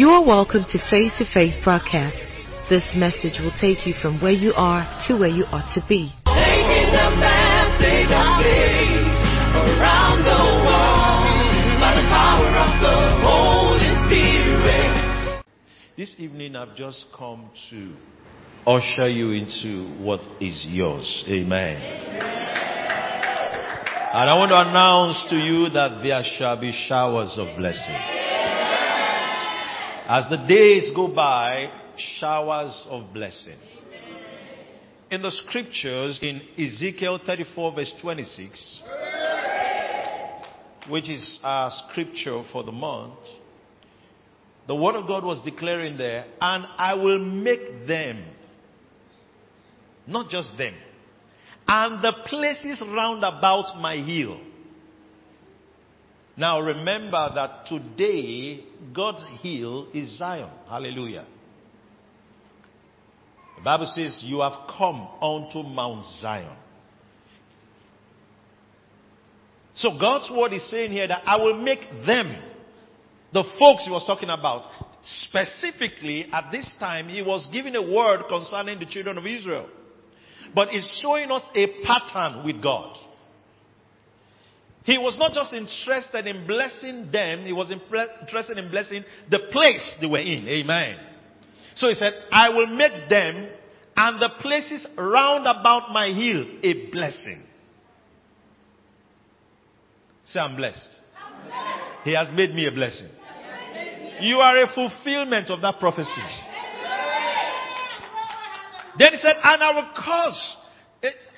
You are welcome to Face to Face broadcast. This message will take you from where you are to where you ought to be. Taking the message of faith around the world by the power of the Holy Spirit. This evening I've just come to usher you into what is yours. Amen. And I want to announce to you that there shall be showers of blessing. As the days go by, showers of blessing. In the scriptures, in Ezekiel 34 verse 26, which is our scripture for the month, the word of God was declaring there, and I will make them, not just them, and the places round about my hill now remember that today God's hill is Zion. Hallelujah. The Bible says you have come unto Mount Zion. So God's word is saying here that I will make them, the folks he was talking about, specifically at this time he was giving a word concerning the children of Israel. But it's showing us a pattern with God. He was not just interested in blessing them, he was interested in blessing the place they were in. Amen. So he said, I will make them and the places round about my hill a blessing. Say, I'm blessed. I'm blessed. He has made me a blessing. You are a fulfillment of that prophecy. Then he said, and I will cause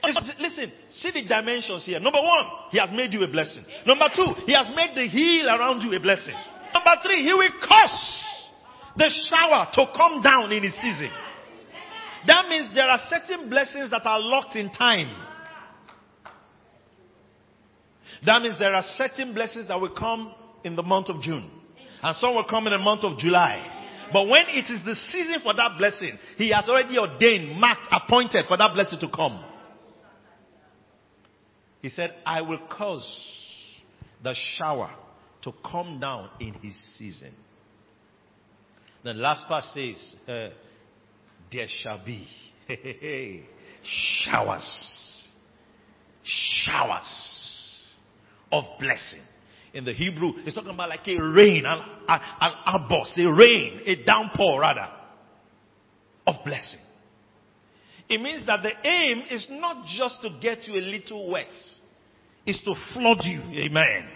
Listen, see the dimensions here. Number one, He has made you a blessing. Number two, He has made the hill around you a blessing. Number three, He will cause the shower to come down in His season. That means there are certain blessings that are locked in time. That means there are certain blessings that will come in the month of June. And some will come in the month of July. But when it is the season for that blessing, He has already ordained, marked, appointed for that blessing to come. He said, I will cause the shower to come down in his season. The last part says, uh, there shall be showers, showers of blessing. In the Hebrew, it's talking about like a rain, an, an, an outburst, a rain, a downpour rather, of blessing. It means that the aim is not just to get you a little wet, it's to flood you. Amen.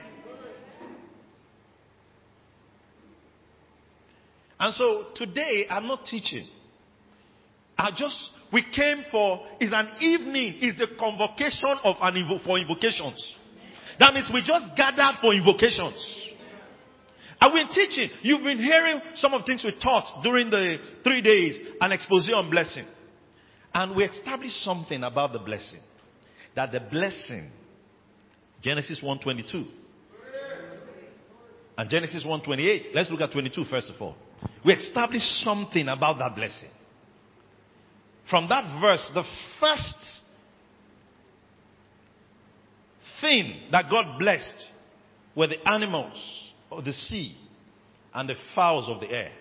And so today I'm not teaching. I just we came for is an evening, is the convocation of an invo- for invocations. That means we just gathered for invocations. I've been teaching. You've been hearing some of the things we taught during the three days, an exposition on blessing. And we established something about the blessing. That the blessing, Genesis 1.22. And Genesis 1.28. Let's look at 22 first of all. We established something about that blessing. From that verse, the first thing that God blessed were the animals of the sea and the fowls of the air.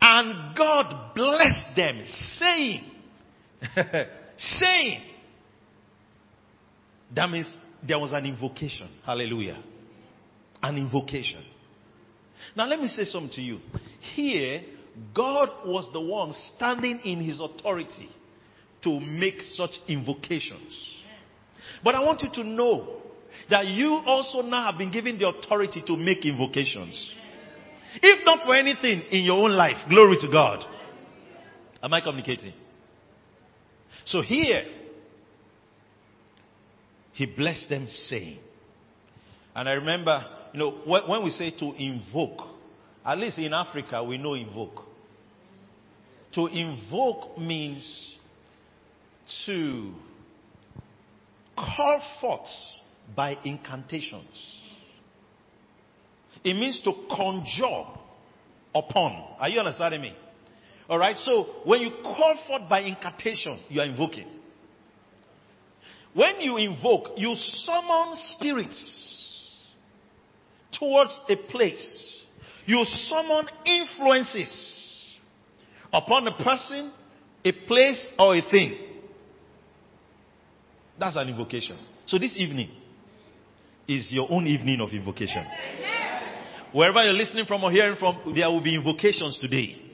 And God blessed them, saying, saying. That means there was an invocation. Hallelujah. An invocation. Now let me say something to you. Here, God was the one standing in his authority to make such invocations. But I want you to know that you also now have been given the authority to make invocations. If not for anything in your own life, glory to God. Am I communicating? So here, he blessed them saying, and I remember, you know, when we say to invoke, at least in Africa we know invoke. To invoke means to call forth by incantations. It means to conjure upon. Are you understanding me? Alright, so when you call forth by incantation, you are invoking. When you invoke, you summon spirits towards a place You summon influences upon a person, a place, or a thing. That's an invocation. So this evening is your own evening of invocation. Wherever you're listening from or hearing from, there will be invocations today.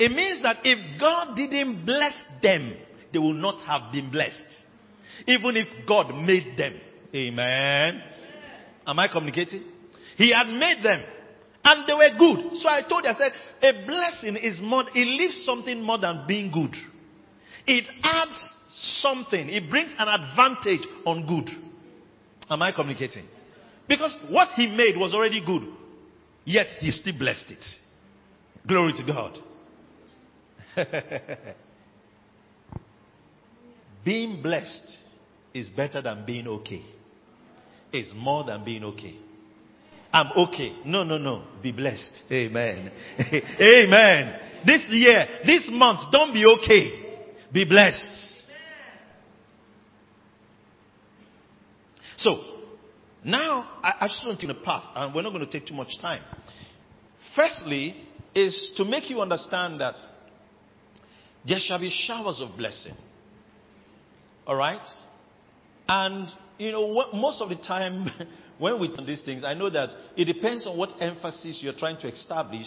It means that if God didn't bless them, they will not have been blessed. Even if God made them. Amen. Am I communicating? He had made them. And they were good. So I told you, I said, a blessing is more, it leaves something more than being good. It adds something. It brings an advantage on good. Am I communicating? Because what he made was already good. Yet he still blessed it. Glory to God. being blessed is better than being okay. It's more than being okay. I'm okay. No, no, no. Be blessed. Amen. Amen. This year, this month, don't be okay. Be blessed. So, now, I, I just want to a path, and we're not going to take too much time. Firstly, is to make you understand that there shall be showers of blessing. All right? And, you know, what, most of the time when we do these things, I know that it depends on what emphasis you're trying to establish.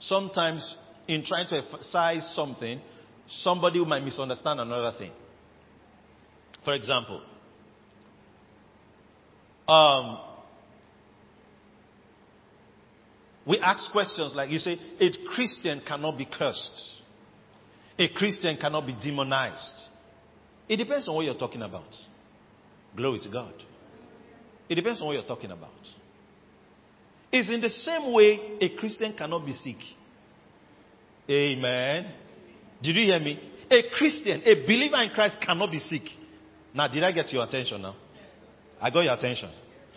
Sometimes, in trying to emphasize something, somebody might misunderstand another thing. For example, um, we ask questions like you say, a Christian cannot be cursed. A Christian cannot be demonized. It depends on what you're talking about. Glory to God. It depends on what you're talking about. It's in the same way a Christian cannot be sick. Amen. Did you hear me? A Christian, a believer in Christ cannot be sick. Now, did I get your attention now? I got your attention.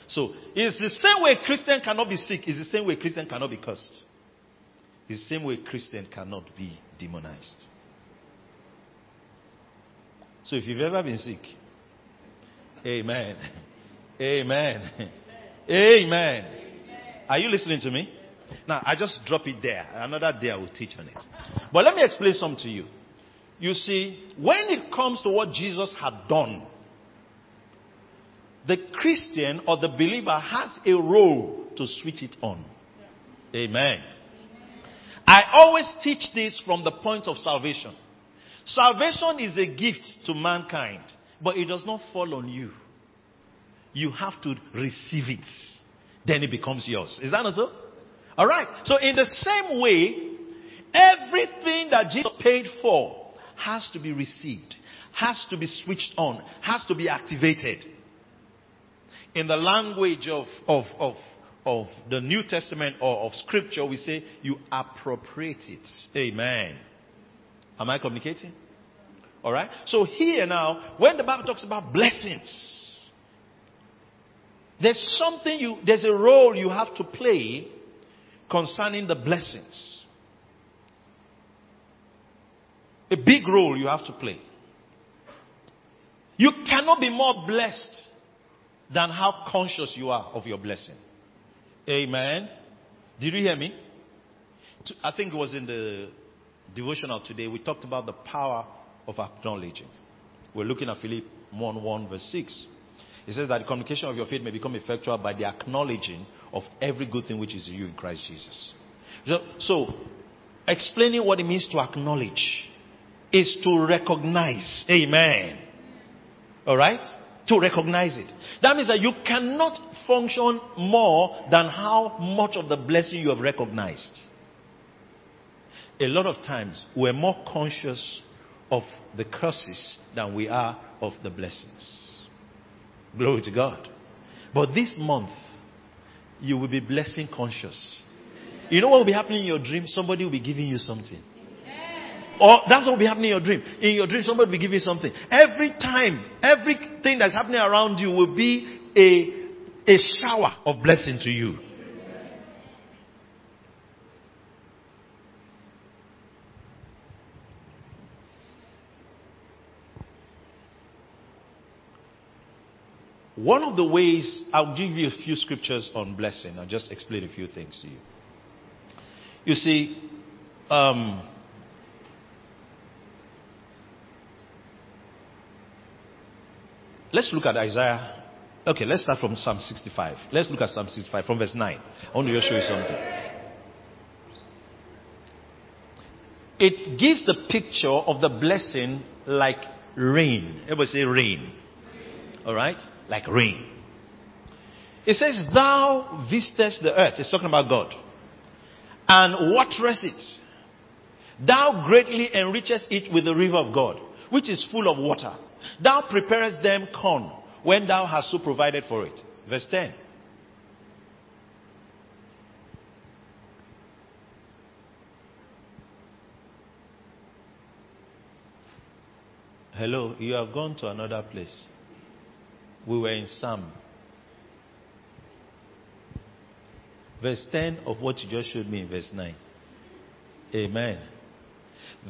So, it's the same way a Christian cannot be sick, it's the same way a Christian cannot be cursed. It's the same way a Christian cannot be demonized. So, if you've ever been sick, amen. Amen. Amen. Are you listening to me? Now, I just drop it there. Another day I will teach on it. But let me explain something to you. You see, when it comes to what Jesus had done, the Christian or the believer has a role to switch it on. Amen. I always teach this from the point of salvation. Salvation is a gift to mankind, but it does not fall on you. You have to receive it. Then it becomes yours. Is that not so? Alright. So in the same way, everything that Jesus paid for has to be received, has to be switched on, has to be activated in the language of, of, of, of the New Testament or of Scripture, we say you appropriate it. Amen. Am I communicating? All right. So here now, when the Bible talks about blessings, there's something you, there's a role you have to play concerning the blessings. A big role you have to play. You cannot be more blessed than how conscious you are of your blessing. Amen. Did you hear me? I think it was in the devotional today. We talked about the power of acknowledging. We're looking at Philip 1 1 verse 6. It says that the communication of your faith may become effectual by the acknowledging of every good thing which is in you in Christ Jesus. So, so explaining what it means to acknowledge is to recognize. Amen. All right? to recognize it. That means that you cannot function more than how much of the blessing you have recognized. A lot of times we're more conscious of the curses than we are of the blessings. Glory to God. But this month, you will be blessing conscious. You know what will be happening in your dream? Somebody will be giving you something. Or that's what will be happening in your dream. In your dream, somebody will give you something. Every time, everything that's happening around you will be a, a shower of blessing to you. One of the ways, I'll give you a few scriptures on blessing. I'll just explain a few things to you. You see, um, let's look at Isaiah. Okay, let's start from Psalm 65. Let's look at Psalm 65 from verse 9. I want to just show you something. It gives the picture of the blessing like rain. Everybody say rain. Alright? Like rain. It says, Thou visitest the earth. It's talking about God. And waterest it. Thou greatly enrichest it with the river of God, which is full of water. Thou preparest them corn when thou hast so provided for it. Verse 10. Hello, you have gone to another place. We were in Psalm. Verse 10 of what you just showed me in verse 9. Amen.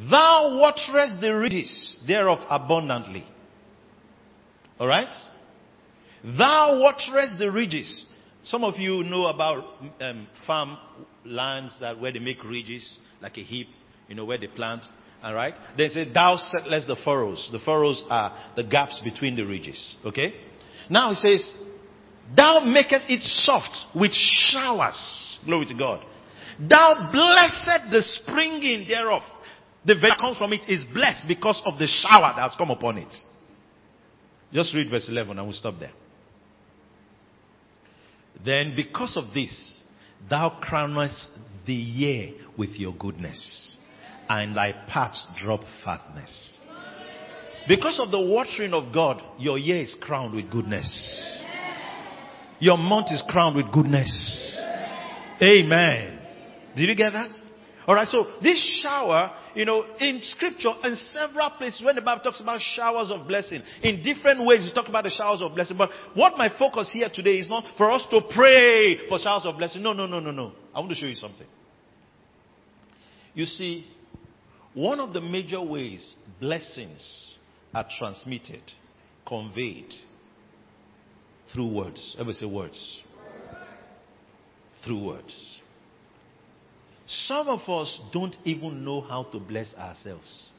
Thou waterest the ridges thereof abundantly. Alright? Thou waterest the ridges. Some of you know about um, farm lands that where they make ridges, like a heap, you know, where they plant. Alright? They say, Thou settlest the furrows. The furrows are the gaps between the ridges. Okay? Now he says, Thou makest it soft with showers. Glory to God. Thou blessed the springing thereof. The that comes from it is blessed because of the shower that has come upon it. Just read verse 11 and we'll stop there. Then because of this, thou crownest the year with your goodness, and thy paths drop fatness. Because of the watering of God, your year is crowned with goodness. Your month is crowned with goodness. Amen. Did you get that? Alright, so this shower, you know, in scripture, in several places, when the Bible talks about showers of blessing, in different ways, you talk about the showers of blessing. But what my focus here today is not for us to pray for showers of blessing. No, no, no, no, no. I want to show you something. You see, one of the major ways blessings are transmitted, conveyed, through words. Everybody say words. Through words. Some of us don't even know how to bless ourselves.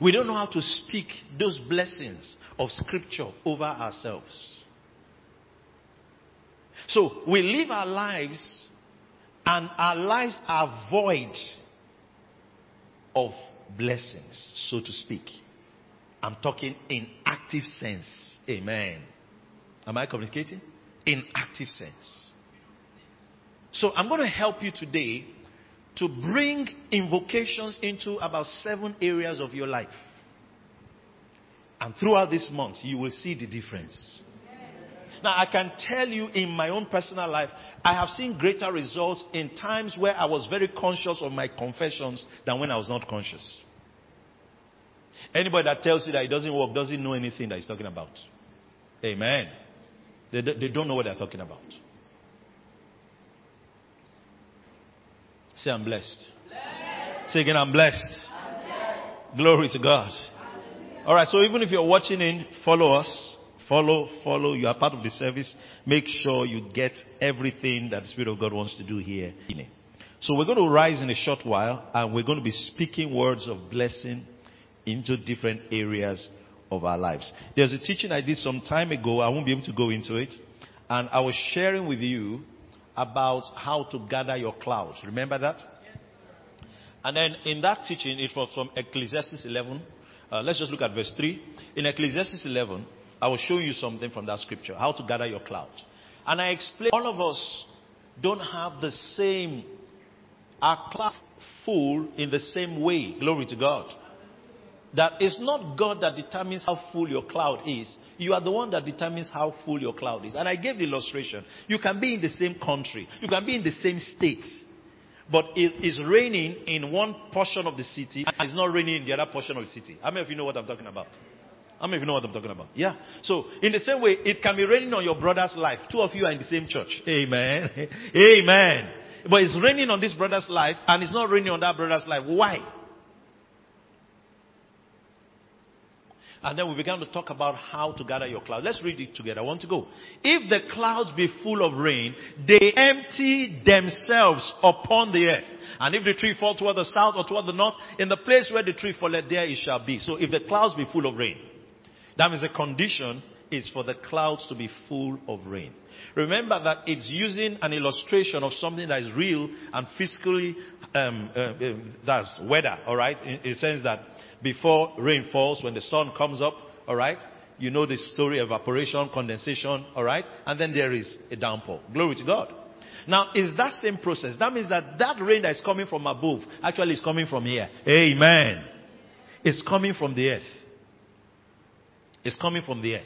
We don't know how to speak those blessings of scripture over ourselves. So we live our lives and our lives are void of blessings, so to speak. I'm talking in active sense. Amen. Am I communicating? In active sense. So I'm going to help you today to bring invocations into about seven areas of your life. And throughout this month, you will see the difference. Now, I can tell you in my own personal life, I have seen greater results in times where I was very conscious of my confessions than when I was not conscious. Anybody that tells you that it doesn't work doesn't know anything that he's talking about. Amen. They, they don't know what they're talking about. Say, I'm blessed. blessed. Say again, I'm blessed. I'm blessed. Glory to God. All right, so even if you're watching in, follow us. Follow, follow. You are part of the service. Make sure you get everything that the Spirit of God wants to do here. So we're going to rise in a short while and we're going to be speaking words of blessing into different areas of our lives. There's a teaching I did some time ago. I won't be able to go into it. And I was sharing with you about how to gather your clouds. Remember that? And then in that teaching, it was from Ecclesiastes 11. Uh, let's just look at verse 3. In Ecclesiastes 11, I will show you something from that scripture, how to gather your cloud. And I explained all of us don't have the same, our cloud full in the same way. Glory to God. That it's not God that determines how full your cloud is. You are the one that determines how full your cloud is. And I gave the illustration. You can be in the same country. You can be in the same state. But it is raining in one portion of the city and it's not raining in the other portion of the city. How many of you know what I'm talking about? How many of you know what I'm talking about? Yeah. So, in the same way, it can be raining on your brother's life. Two of you are in the same church. Amen. Amen. But it's raining on this brother's life and it's not raining on that brother's life. Why? And then we began to talk about how to gather your clouds. Let's read it together. I want to go. If the clouds be full of rain, they empty themselves upon the earth. And if the tree fall toward the south or toward the north, in the place where the tree falleth, there it shall be. So if the clouds be full of rain, that means the condition is for the clouds to be full of rain. Remember that it's using an illustration of something that is real and physically, um, uh, uh, that's weather, alright? In, in the sense that before rain falls, when the sun comes up, alright? You know the story evaporation, condensation, alright? And then there is a downpour. Glory to God. Now, it's that same process? That means that that rain that is coming from above actually is coming from here. Amen. It's coming from the earth. It's coming from the earth.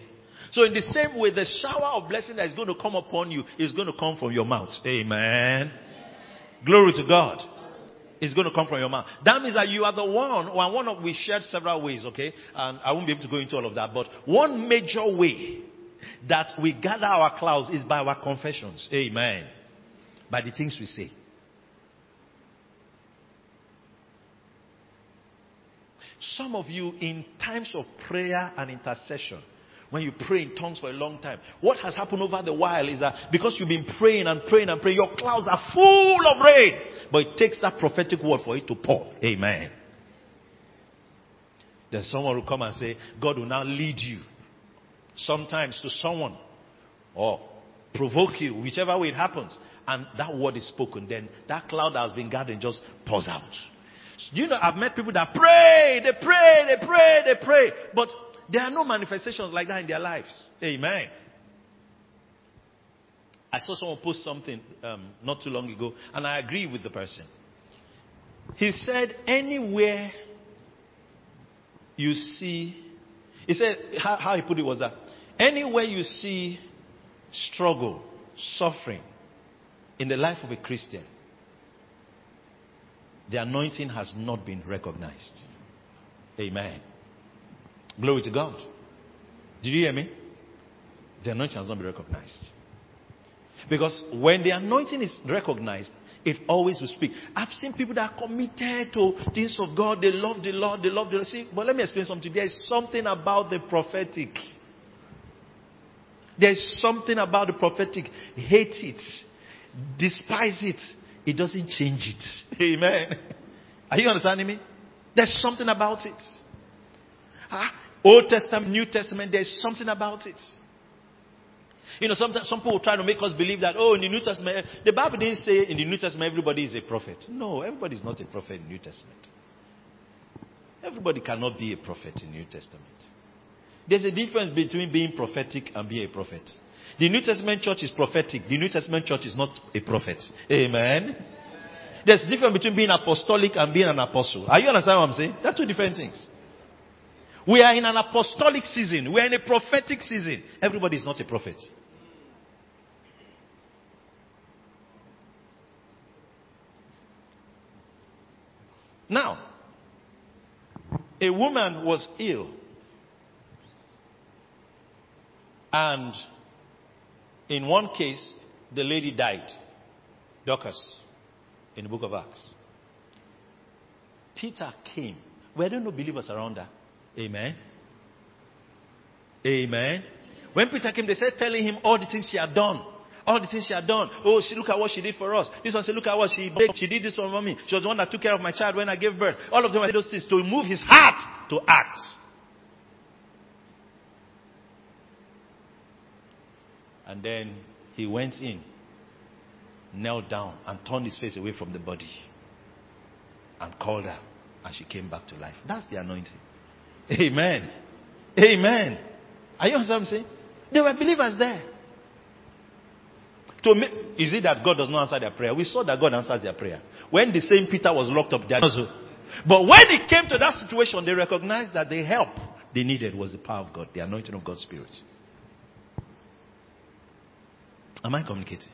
So in the same way, the shower of blessing that is going to come upon you is going to come from your mouth. Amen. Glory to God. It's going to come from your mouth. That means that you are the one, well, one of, we shared several ways, okay? And I won't be able to go into all of that, but one major way that we gather our clouds is by our confessions. Amen. By the things we say. Some of you in times of prayer and intercession, when you pray in tongues for a long time, what has happened over the while is that because you've been praying and praying and praying, your clouds are full of rain. But it takes that prophetic word for it to pour. Amen. Then someone will come and say, God will now lead you. Sometimes to someone or provoke you, whichever way it happens. And that word is spoken. Then that cloud that has been gathering just pours out. You know, I've met people that pray, they pray, they pray, they pray. But there are no manifestations like that in their lives. Amen. I saw someone post something um, not too long ago, and I agree with the person. He said, anywhere you see, he said, how, how he put it was that, anywhere you see struggle, suffering in the life of a Christian, the anointing has not been recognized. Amen. Glory to God. Did you hear me? The anointing has not been recognized. Because when the anointing is recognized, it always will speak. I've seen people that are committed to things of God. They love the Lord. They love the Lord. See, but let me explain something. There is something about the prophetic. There is something about the prophetic. Hate it. Despise it. It doesn't change it. Amen. Are you understanding me? There's something about it. Huh? Old Testament, New Testament, there's something about it. You know, sometimes some people try to make us believe that, oh, in the New Testament, the Bible didn't say in the New Testament everybody is a prophet. No, everybody is not a prophet in the New Testament. Everybody cannot be a prophet in the New Testament. There's a difference between being prophetic and being a prophet. The New Testament church is prophetic. The New Testament church is not a prophet. Amen. There's a difference between being apostolic and being an apostle. Are you understand what I'm saying? They're two different things. We are in an apostolic season. We are in a prophetic season. Everybody is not a prophet. Now, a woman was ill. And in one case, the lady died. Dorcas, in the book of Acts. Peter came. Were there no believers around her? Amen. Amen. When Peter came, they said, telling him all the things she had done. All the things she had done. Oh, she, look at what she did for us. This one said, look at what she did. She did this one for me. She was the one that took care of my child when I gave birth. All of them were those things to move his heart to act. And then he went in, knelt down, and turned his face away from the body. And called her. And she came back to life. That's the anointing. Amen. Amen. Are you understand what I'm saying? There were believers there. To me, is it that God does not answer their prayer? We saw that God answers their prayer. When the same Peter was locked up there. But when it came to that situation, they recognized that the help they needed was the power of God, the anointing of God's Spirit. Am I communicating?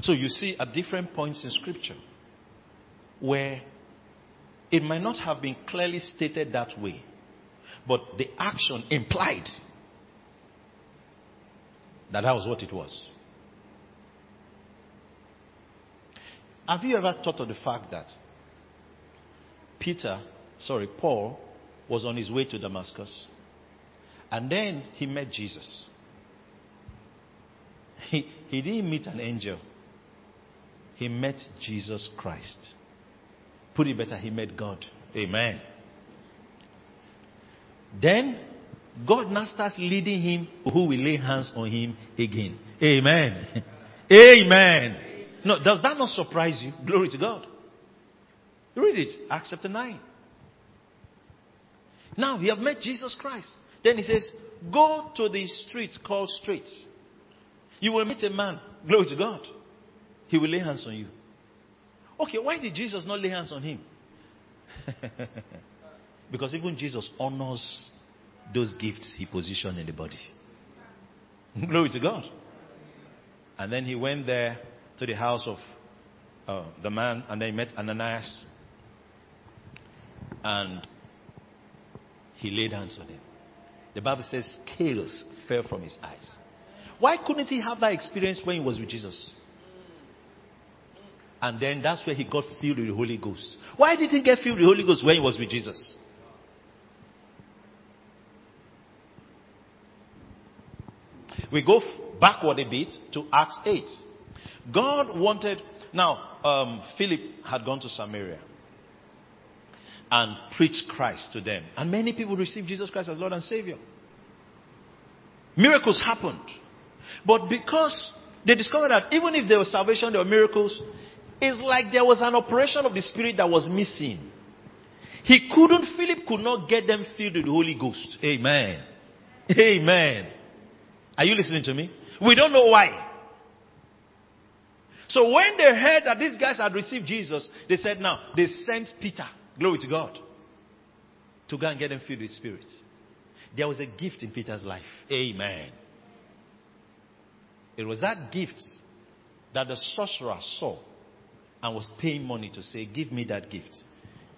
So you see at different points in Scripture where it might not have been clearly stated that way, but the action implied that that was what it was. Have you ever thought of the fact that Peter, sorry, Paul, was on his way to Damascus. And then he met Jesus. He, he didn't meet an angel, he met Jesus Christ. Put it better, he met God. Amen. Then God now starts leading him who will lay hands on him again. Amen. Amen. No, does that not surprise you? Glory to God. Read it. Acts chapter 9. Now you have met Jesus Christ. Then he says, Go to the streets called Straight. You will meet a man. Glory to God. He will lay hands on you. Okay, why did Jesus not lay hands on him? because even Jesus honors those gifts he positioned in the body. Glory to God. And then he went there to the house of uh, the man, and they met Ananias. And he laid hands on him. The Bible says scales fell from his eyes. Why couldn't he have that experience when he was with Jesus? And then that's where he got filled with the Holy Ghost. Why did he get filled with the Holy Ghost when he was with Jesus? We go backward a bit to Acts 8. God wanted, now, um, Philip had gone to Samaria and preached Christ to them. And many people received Jesus Christ as Lord and Savior. Miracles happened. But because they discovered that even if there was salvation, there were miracles, it's like there was an operation of the Spirit that was missing. He couldn't, Philip could not get them filled with the Holy Ghost. Amen. Amen. Are you listening to me? We don't know why. So when they heard that these guys had received Jesus, they said, now, they sent Peter, glory to God, to go and get them filled with Spirit. There was a gift in Peter's life. Amen. It was that gift that the sorcerer saw and was paying money to say, Give me that gift.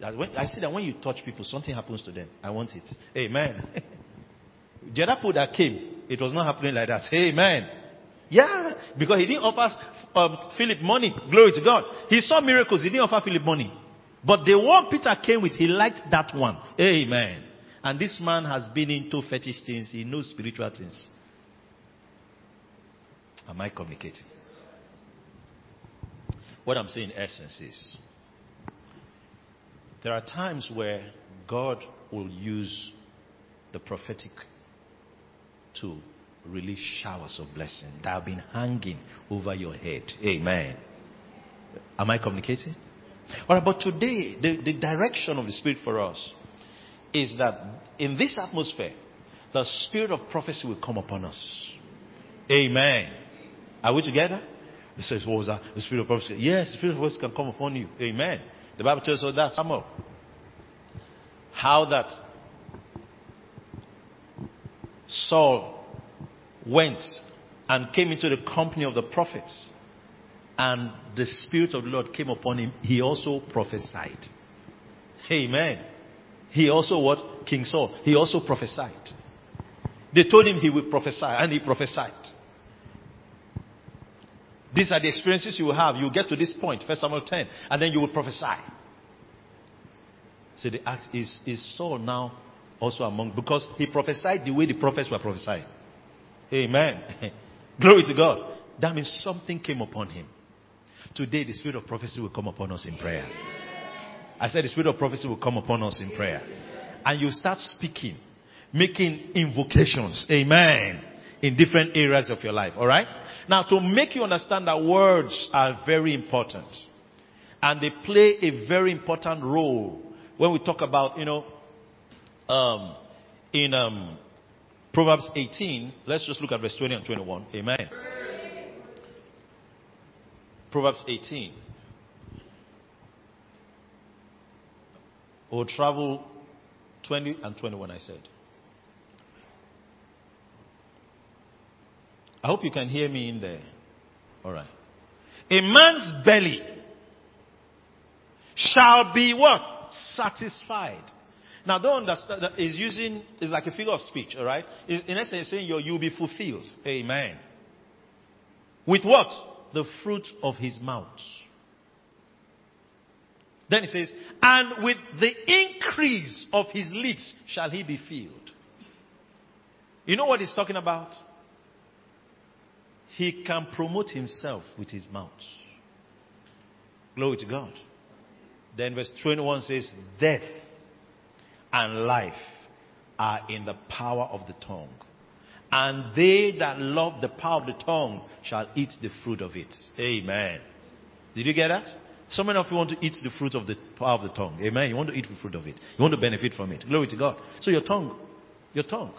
That when, I see that when you touch people, something happens to them. I want it. Amen. the other people that came, it was not happening like that. Amen. Yeah, because he didn't offer um, Philip money. Glory to God. He saw miracles. He didn't offer Philip money. But the one Peter came with, he liked that one. Amen. And this man has been into fetish things. He knows spiritual things. Am I communicating? What I'm saying in essence is there are times where God will use the prophetic to release showers of blessing that have been hanging over your head. Amen. Am I communicating? All right, but today, the, the direction of the Spirit for us is that in this atmosphere, the Spirit of prophecy will come upon us. Amen. Are we together? He says, What was that? The Spirit of prophecy. Yes, the Spirit of prophecy can come upon you. Amen. The Bible tells us that. Samuel. How that Saul went and came into the company of the prophets, and the Spirit of the Lord came upon him, he also prophesied. Amen. He also what? King Saul. He also prophesied. They told him he would prophesy, and he prophesied. These are the experiences you will have. You get to this point, First Samuel 10, and then you will prophesy. So they asked, is, is Saul now also among, because he prophesied the way the prophets were prophesying. Amen. Glory to God. That means something came upon him. Today, the spirit of prophecy will come upon us in prayer. I said the spirit of prophecy will come upon us in prayer. And you start speaking, making invocations. Amen. In different areas of your life. Alright? Now, to make you understand that words are very important. And they play a very important role when we talk about, you know, um, in um, Proverbs 18, let's just look at verse 20 and 21. Amen. Proverbs 18. We'll travel 20 and 21, I said. I hope you can hear me in there. All right. A man's belly shall be what? Satisfied now, don't understand that is using is like a figure of speech, all right? In essence, saying you'll be fulfilled. Amen. With what? The fruit of his mouth. Then he says, and with the increase of his lips shall he be filled. You know what he's talking about? He can promote himself with his mouth. Glory to God. Then verse 21 says, Death and life are in the power of the tongue. And they that love the power of the tongue shall eat the fruit of it. Amen. Did you get that? So many of you want to eat the fruit of the power of the tongue. Amen. You want to eat the fruit of it. You want to benefit from it. Glory to God. So your tongue. Your tongue.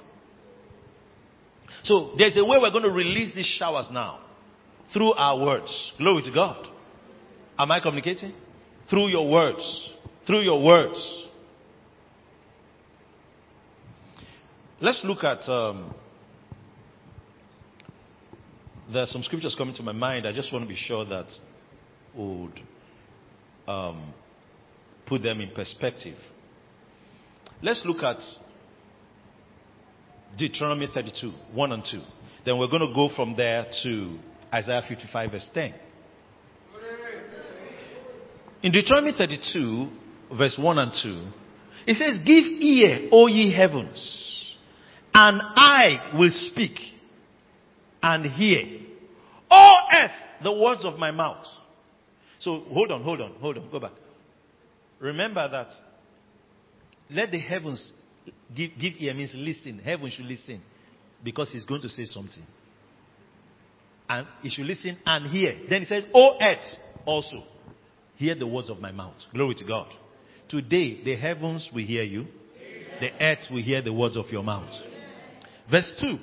So there's a way we're going to release these showers now. Through our words. Glory to God. Am I communicating? Through your words. Through your words. Let's look at. Um, there are some scriptures coming to my mind. I just want to be sure that would um, put them in perspective. Let's look at Deuteronomy 32, 1 and 2. Then we're going to go from there to Isaiah 55, verse 10. In Deuteronomy 32, verse 1 and 2, it says, Give ear, O ye heavens, and I will speak and hear. O earth, the words of my mouth. So hold on, hold on, hold on, go back. Remember that let the heavens give, give ear means listen. Heaven should listen because he's going to say something. And he should listen and hear. Then he says, O earth also, hear the words of my mouth. Glory to God. Today, the heavens will hear you. The earth will hear the words of your mouth. Verse 2.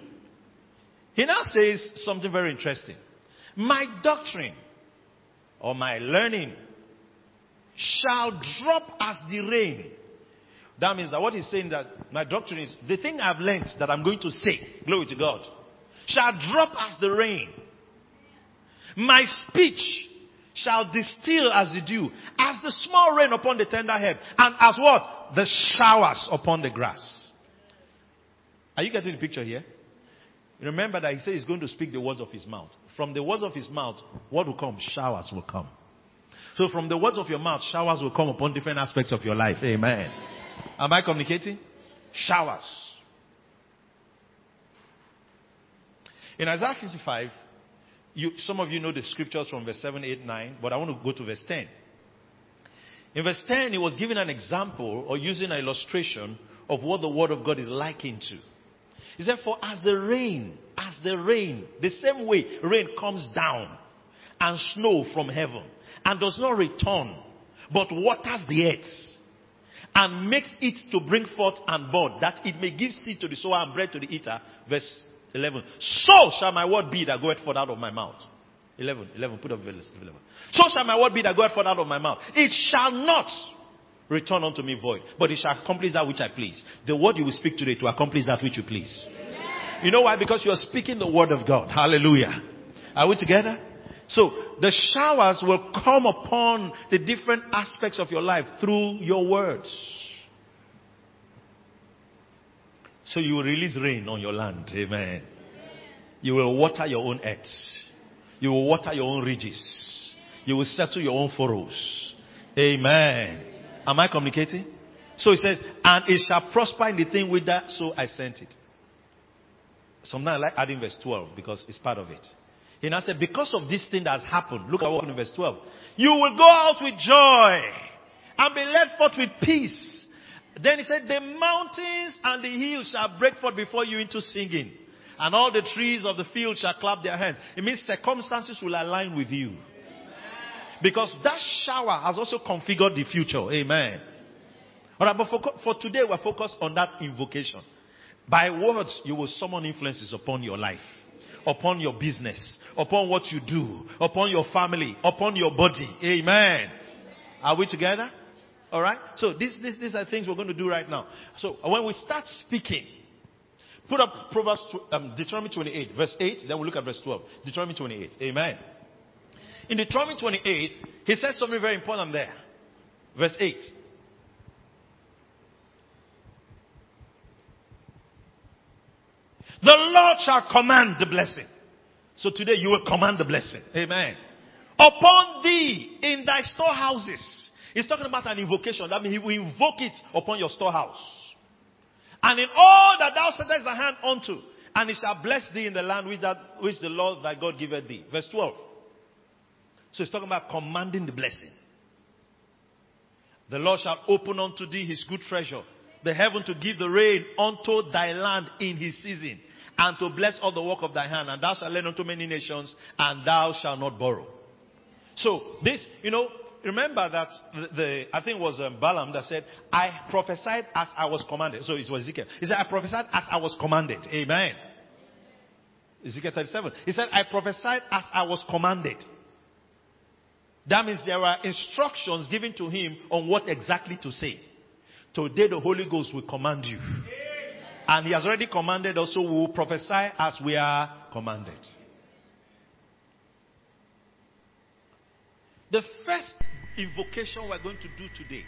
He now says something very interesting. My doctrine or my learning shall drop as the rain. That means that what he's saying that my doctrine is the thing I've learned that I'm going to say, glory to God, shall drop as the rain. My speech shall distill as the dew, as the small rain upon the tender head, and as what? The showers upon the grass. Are you getting the picture here? Remember that he said he's going to speak the words of his mouth. From the words of his mouth, what will come? Showers will come. So from the words of your mouth, showers will come upon different aspects of your life. Amen. Am I communicating? Showers. In Isaiah 55, you, some of you know the scriptures from verse 7, 8, 9, but I want to go to verse 10. In verse 10, he was giving an example or using an illustration of what the word of God is likened to. He said, For as the rain, as the rain, the same way rain comes down and snow from heaven and does not return, but waters the earth and makes it to bring forth and bud, that it may give seed to the sower and bread to the eater. Verse 11. So shall my word be that goeth forth out of my mouth. 11, 11, put up verse 11. So shall my word be that goeth forth out of my mouth. It shall not return unto me void, but it shall accomplish that which I please. The word you will speak today to accomplish that which you please. You know why? Because you are speaking the word of God. Hallelujah. Are we together? So the showers will come upon the different aspects of your life through your words. So you will release rain on your land. Amen. You will water your own earth. You will water your own ridges. You will settle your own furrows. Amen. Am I communicating? So he says, and it shall prosper in the thing with that, so I sent it. Sometimes I like adding verse 12 because it's part of it. He now said, because of this thing that has happened, look at what in verse 12. You will go out with joy and be led forth with peace. Then he said, the mountains and the hills shall break forth before you into singing. And all the trees of the field shall clap their hands. It means circumstances will align with you. Because that shower has also configured the future. Amen. Alright, but for, for today we're focused on that invocation. By words, you will summon influences upon your life upon your business, upon what you do, upon your family, upon your body. Amen. Are we together? All right. So this, this, these are things we're going to do right now. So when we start speaking, put up Proverbs, um, Deuteronomy 28, verse 8. Then we'll look at verse 12. Deuteronomy 28. Amen. In Deuteronomy 28, he says something very important there. Verse 8. The Lord shall command the blessing. So today you will command the blessing. Amen. Upon thee in thy storehouses, He's talking about an invocation. That means he will invoke it upon your storehouse. And in all that thou settest thy hand unto, and he shall bless thee in the land which, that, which the Lord thy God giveth thee. Verse 12. So he's talking about commanding the blessing. The Lord shall open unto thee his good treasure, the heaven to give the rain unto thy land in his season, and to bless all the work of thy hand, and thou shalt lend unto many nations, and thou shalt not borrow. So this, you know, remember that the, the I think it was um, Balaam that said, I prophesied as I was commanded. So it was Ezekiel. He said, I prophesied as I was commanded. Amen. Ezekiel 37. He said, I prophesied as I was commanded. That means there are instructions given to him on what exactly to say. Today the Holy Ghost will command you. And he has already commanded also we will prophesy as we are commanded. The first invocation we're going to do today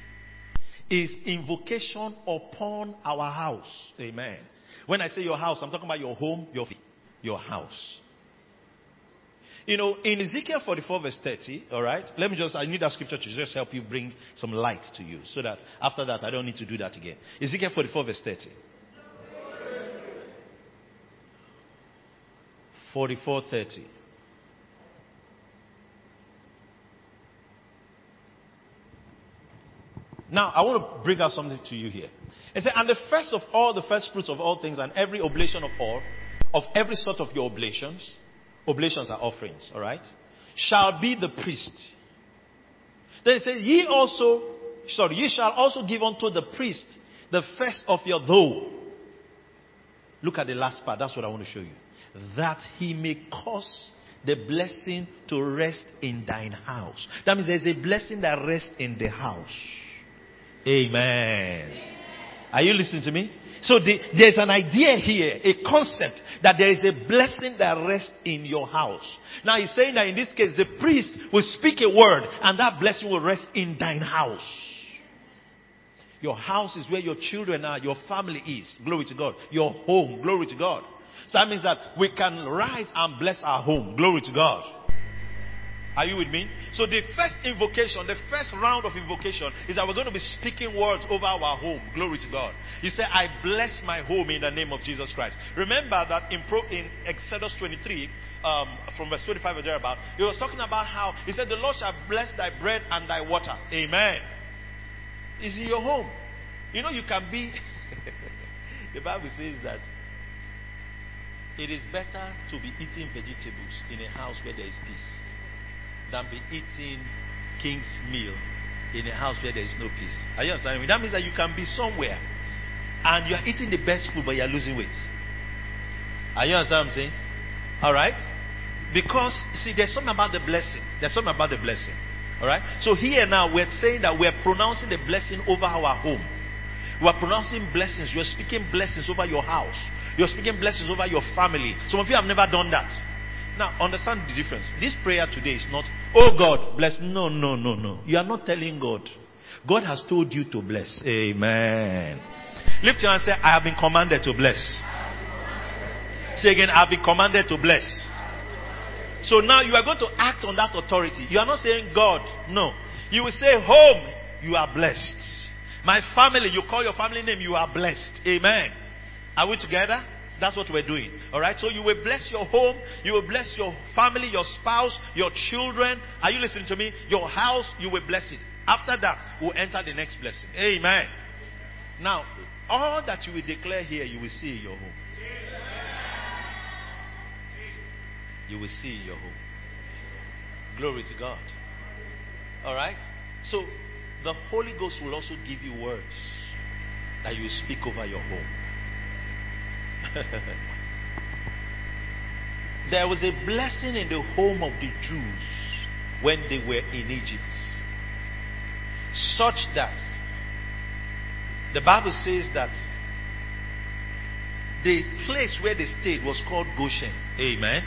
is invocation upon our house. Amen. When I say your house, I'm talking about your home, your your house. You know, in Ezekiel 44 verse 30, alright, let me just, I need that scripture to just help you bring some light to you so that after that I don't need to do that again. Ezekiel 44 verse 30. 44 30. Now, I want to bring out something to you here. It said, and the first of all, the first fruits of all things, and every oblation of all, of every sort of your oblations, oblations are offerings, alright, shall be the priest. Then it says, ye also, sorry, ye shall also give unto the priest the first of your dough. Look at the last part, that's what I want to show you. That he may cause the blessing to rest in thine house. That means there's a blessing that rests in the house. Amen. Are you listening to me? So the, there's an idea here, a concept that there is a blessing that rests in your house. Now he's saying that in this case, the priest will speak a word and that blessing will rest in thine house. Your house is where your children are, your family is. Glory to God. Your home. Glory to God. So that means that we can rise and bless our home. Glory to God. Are you with me? So the first invocation, the first round of invocation is that we're going to be speaking words over our home. Glory to God. You say, I bless my home in the name of Jesus Christ. Remember that in, Pro, in Exodus 23, um, from verse 25 or thereabout, he was talking about how he said, The Lord shall bless thy bread and thy water. Amen. Is in your home. You know, you can be. the Bible says that it is better to be eating vegetables in a house where there is peace than be eating king's meal in a house where there is no peace. Are you understanding me? That means that you can be somewhere and you are eating the best food, but you are losing weight. Are you understand what I'm saying? All right? Because, see, there's something about the blessing. There's something about the blessing. All right? So here now, we're saying that we're pronouncing the blessing over our home. We're pronouncing blessings. You're speaking blessings over your house. You're speaking blessings over your family. Some of you have never done that. Now, understand the difference. This prayer today is not, oh God, bless. No, no, no, no. You are not telling God. God has told you to bless. Amen. Lift your hand and say, I have been commanded to bless. Say again, I have been commanded to bless. So now you are going to act on that authority. You are not saying God. No. You will say, home, you are blessed. My family, you call your family name, you are blessed. Amen. Are we together? That's what we're doing. Alright? So you will bless your home, you will bless your family, your spouse, your children. Are you listening to me? Your house, you will bless it. After that, we'll enter the next blessing. Amen. Now, all that you will declare here, you will see in your home. You will see in your home. Glory to God. Alright? So, the Holy Ghost will also give you words that you speak over your home. there was a blessing in the home of the Jews when they were in Egypt, such that the Bible says that the place where they stayed was called Goshen. Amen.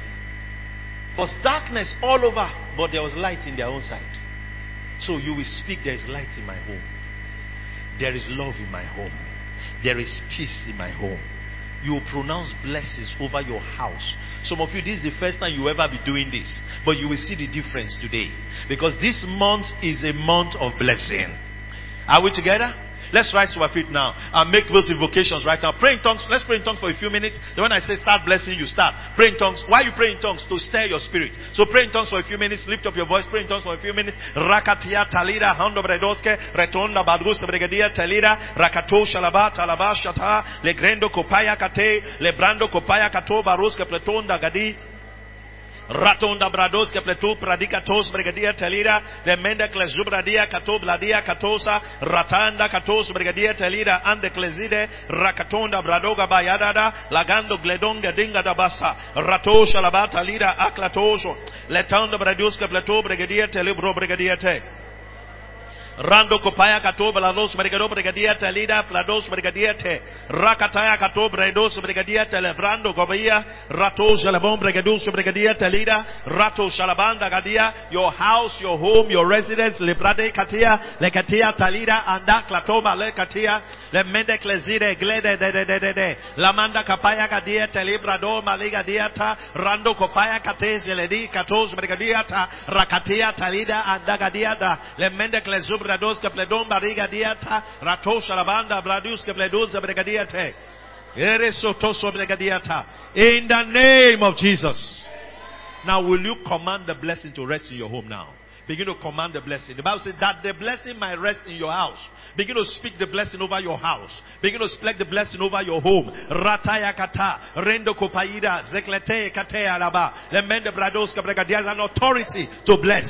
Was darkness all over, but there was light in their own side. So you will speak, there is light in my home. There is love in my home. There is peace in my home. You will pronounce blessings over your house. Some of you, this is the first time you ever be doing this, but you will see the difference today. Because this month is a month of blessing. Are we together? Let's rise to our feet now and make those invocations right now. Pray in tongues. Let's pray in tongues for a few minutes. Then when I say start blessing, you start. Pray in tongues. Why you pray in tongues? To stir your spirit. So pray in tongues for a few minutes. Lift up your voice. Pray in tongues for a few minutes. Rakatia talira hando retonda badgus bregadia talira rakato shalaba talaba shata legrendo kopaya kate lebrando kopaya kato baruske pletonda gadi Ratonda brados que pletu pradicatos brigadia telira de mende klezubradia kato bladia katosa ratanda katos brigadia telira ande klezide rakatonda bradoga bayadada lagando gledonga dinga da basa. Ratosha labata lira aklatoso. Letanda bradios que pletu brigadia telibro brigadia te Rando kopaya kato blados brigado brigadia telida plados brigadia te. Rakataya kato bredos brigadia telebrando gobia rato shalabon brigadus brigadia telida. Rato shalabanda gadia your house your home your residence lebrade katia. Lekatia talida anda klatoma lekatia le mende klezide glede de de de de de. La manda kapaya gadia telibrado maliga diata rando kopaya kate zeledi katos brigadia ta. Rakatia talida anda gadia da le mende klezubra bariga diata in the name of Jesus. Now will you command the blessing to rest in your home now? Begin to command the blessing. The bible says that the blessing might rest in your house. Begin to speak the blessing over your house. Begin to speak the blessing over your home. Rataya kata rendo kopaida zeklete kate alaba lemende brados kabregadia an authority to bless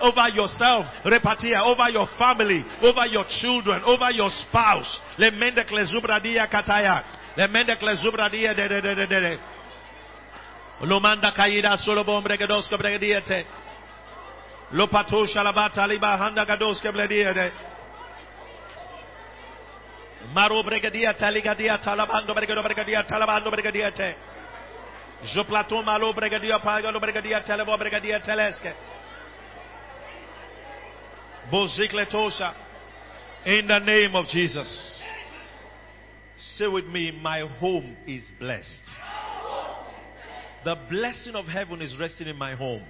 over yourself repatia over your family over your children over your spouse lemende klezubradia kataya lemende klezubradia de de de de de de Lomanda kaida solo bombre gados kabregadiete. Lo pato shalabata liba handa gados kablediete. Maro bregadia taligadia talabando bregado bregadia talabando bregadiete. Je platon malo bregadia pagano bregadia telebo bregadia teleske. In the name of Jesus. Say with me, my home is blessed. The blessing of heaven is resting in my home.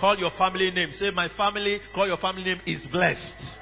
Call your family name. Say, my family, call your family name is blessed.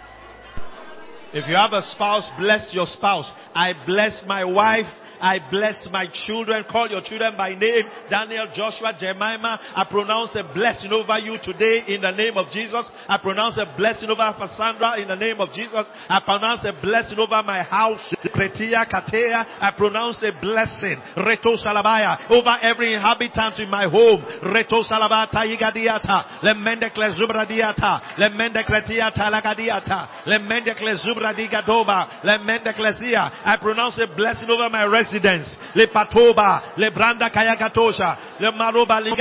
If you have a spouse, bless your spouse. I bless my wife. I bless my children. Call your children by name. Daniel, Joshua, Jemima. I pronounce a blessing over you today in the name of Jesus. I pronounce a blessing over Cassandra in the name of Jesus. I pronounce a blessing over my house. Kretia, Katea. I pronounce a blessing. Reto Salabaya. Over every inhabitant in my home. Reto Salabata Igadiata. Lemende Klezubradiata. Lemende Kretiata Lagadiata. Lemende Klezubradigadoba. Lemende Klesia. I pronounce a blessing over my residence. Le Patoba. Le Branda Kayagatosha. Le Maroba. Le.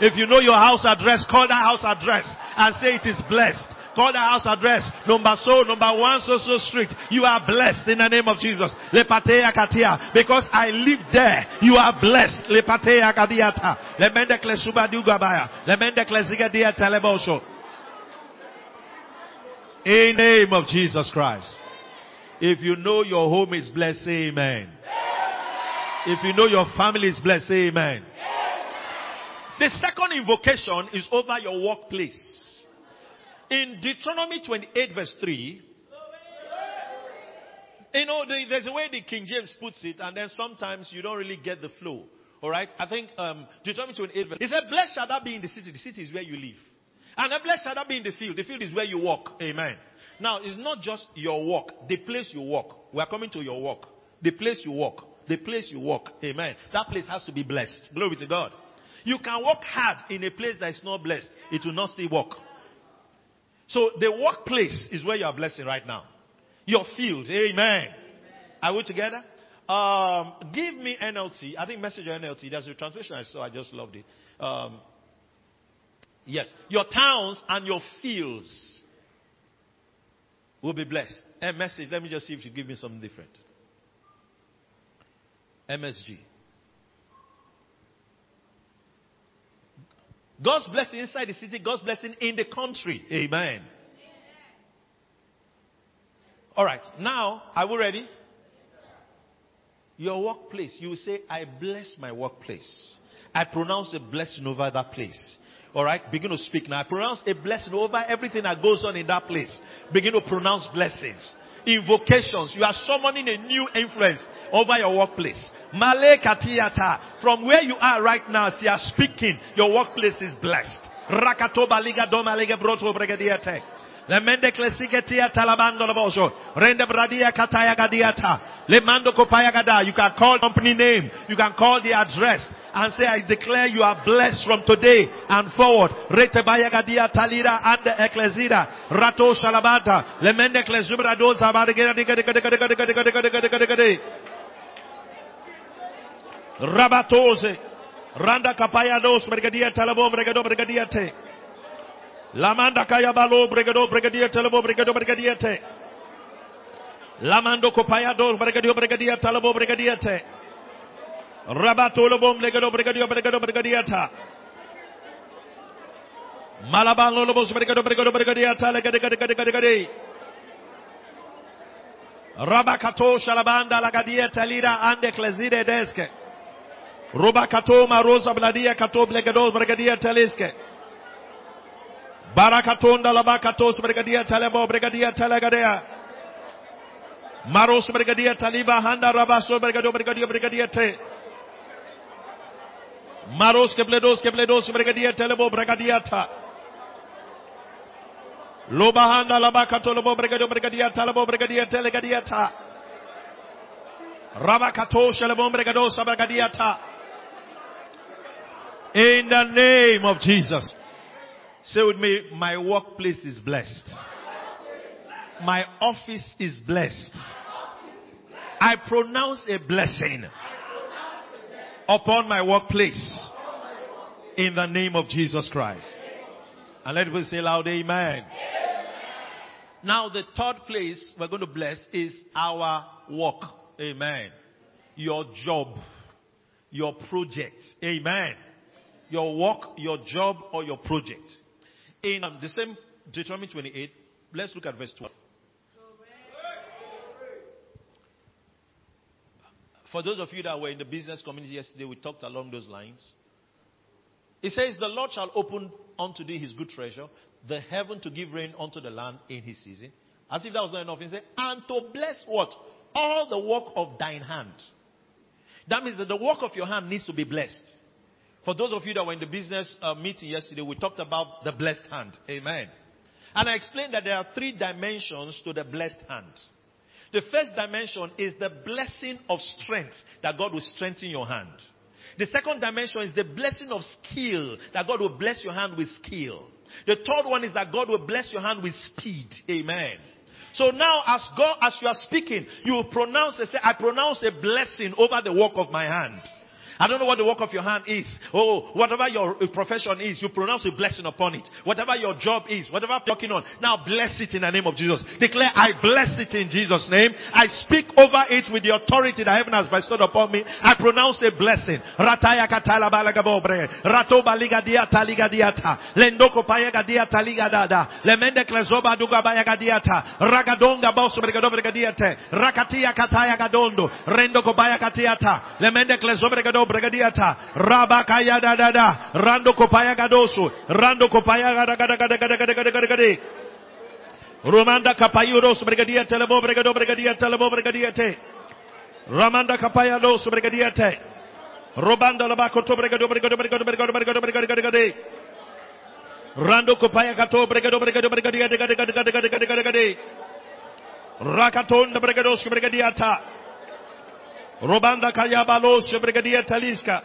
If you know your house address, call that house address and say it is blessed. Call the house address. Number so, number one, so, so street. You are blessed in the name of Jesus. Lepatea katia. Because I live there. You are blessed. Lepatea kadiata. Lemende klesuba dugabaya. Lemende klesiga dia teleboso. In the name of Jesus Christ. If you know your home is blessed, say amen. If you know your family is blessed, say amen. The second invocation is over your workplace. In Deuteronomy 28 verse 3, you know, there's a way the King James puts it, and then sometimes you don't really get the flow. Alright? I think, um, Deuteronomy 28 verse, he said, blessed shall that be in the city. The city is where you live. And blessed shall that be in the field. The field is where you walk. Amen. Now, it's not just your walk, the place you walk. We are coming to your walk. The place you walk. The place you walk. Amen. That place has to be blessed. Glory to God. You can work hard in a place that is not blessed. It will not still work. So the workplace is where you are blessing right now. your field. Amen. Are we together? Um, give me NLT. I think message NLT. That's the translation I saw. I just loved it. Um, yes. Your towns and your fields will be blessed. And message. Let me just see if you give me something different. MSG. God's blessing inside the city, God's blessing in the country. Amen. All right. Now, are we ready? Your workplace, you say, I bless my workplace. I pronounce a blessing over that place. All right, begin to speak now. I pronounce a blessing over everything that goes on in that place. Begin to pronounce blessings. Invocations. You are summoning a new influence over your workplace. Malekatiata. From where you are right now, as you are speaking, your workplace is blessed. Rakatoba liga doma liga broto bregadiate. Lemende klesigetia talabando laboso. Rende bradia kataya gadiata. Lemando Kopayagada. You can call company name. You can call the address and say, I declare you are blessed from today and forward. Retebayagadia Talira and the Rato Shalabata. Lemende Klezubra dos Rabatose. Randa Kapaya dos Brigadia Talabo Brigado Brigadiate. Lamanda Kayabalo Brigado Brigadier Talabo Brigado Brigadiate. Lamando kopayado bregadio bregadia talabo bregadiate. Rabato lobom legado bregadio bregado bregadiata. Malabalo lobos bregado bregado bregadiata legade gade gade gade gade. Rabakato shalabanda lagadia talira ande klezide deske. Rubakato marosa bladia kato blegado bregadia taliske. Barakatunda labakatos bregadia talebo bregadia talagadea. Maros brigadia taliba handa rabaso brigado brigadia brigadia te. Maros kebledos kebledos brigadia telebo brigadia ta. Lobahanda labakato lobo brigado brigadia talebo brigadia telegadia ta. Rabakato shalebo brigado sabragadia ta. In the name of Jesus. Say with me, my workplace is blessed. My office is blessed. I pronounce a blessing upon my workplace in the name of Jesus Christ. And let me say loud, amen. Now the third place we're going to bless is our work. Amen. Your job, your project. Amen. Your work, your job, or your project. In um, the same Deuteronomy 28, let's look at verse 12. For those of you that were in the business community yesterday, we talked along those lines. It says, The Lord shall open unto thee his good treasure, the heaven to give rain unto the land in his season. As if that was not enough. He said, And to bless what? All the work of thine hand. That means that the work of your hand needs to be blessed. For those of you that were in the business uh, meeting yesterday, we talked about the blessed hand. Amen. And I explained that there are three dimensions to the blessed hand. The first dimension is the blessing of strength that God will strengthen your hand. The second dimension is the blessing of skill that God will bless your hand with skill. The third one is that God will bless your hand with speed. Amen. So now as God, as you are speaking, you will pronounce, and say, I pronounce a blessing over the work of my hand. I don't know what the work of your hand is. Oh, whatever your profession is, you pronounce a blessing upon it. Whatever your job is, whatever I'm talking on, now bless it in the name of Jesus. Declare, I bless it in Jesus' name. I speak over it with the authority that heaven has bestowed upon me. I pronounce a blessing. Rakatia kataya gadondo. Rendo katiata. Lemende klezoba brigado brigadiata. Rabakaya da da da. Rando kopaya gadosu. Rando kopaya gada gada gada gada gada gada gada gada. Romanda kapayuros brigadia telebo brigado brigadia telebo brigadia te. Ramanda kapaya dos brigadia te. Robanda labako to brigado brigado brigado brigado brigado brigado brigado brigado. Rando kopaya kato brigado brigado brigadia de gada gada gada gada gada gada gada. Rakaton brigados brigadia ta. Robanda Kayabalo Shebregadia Taliska.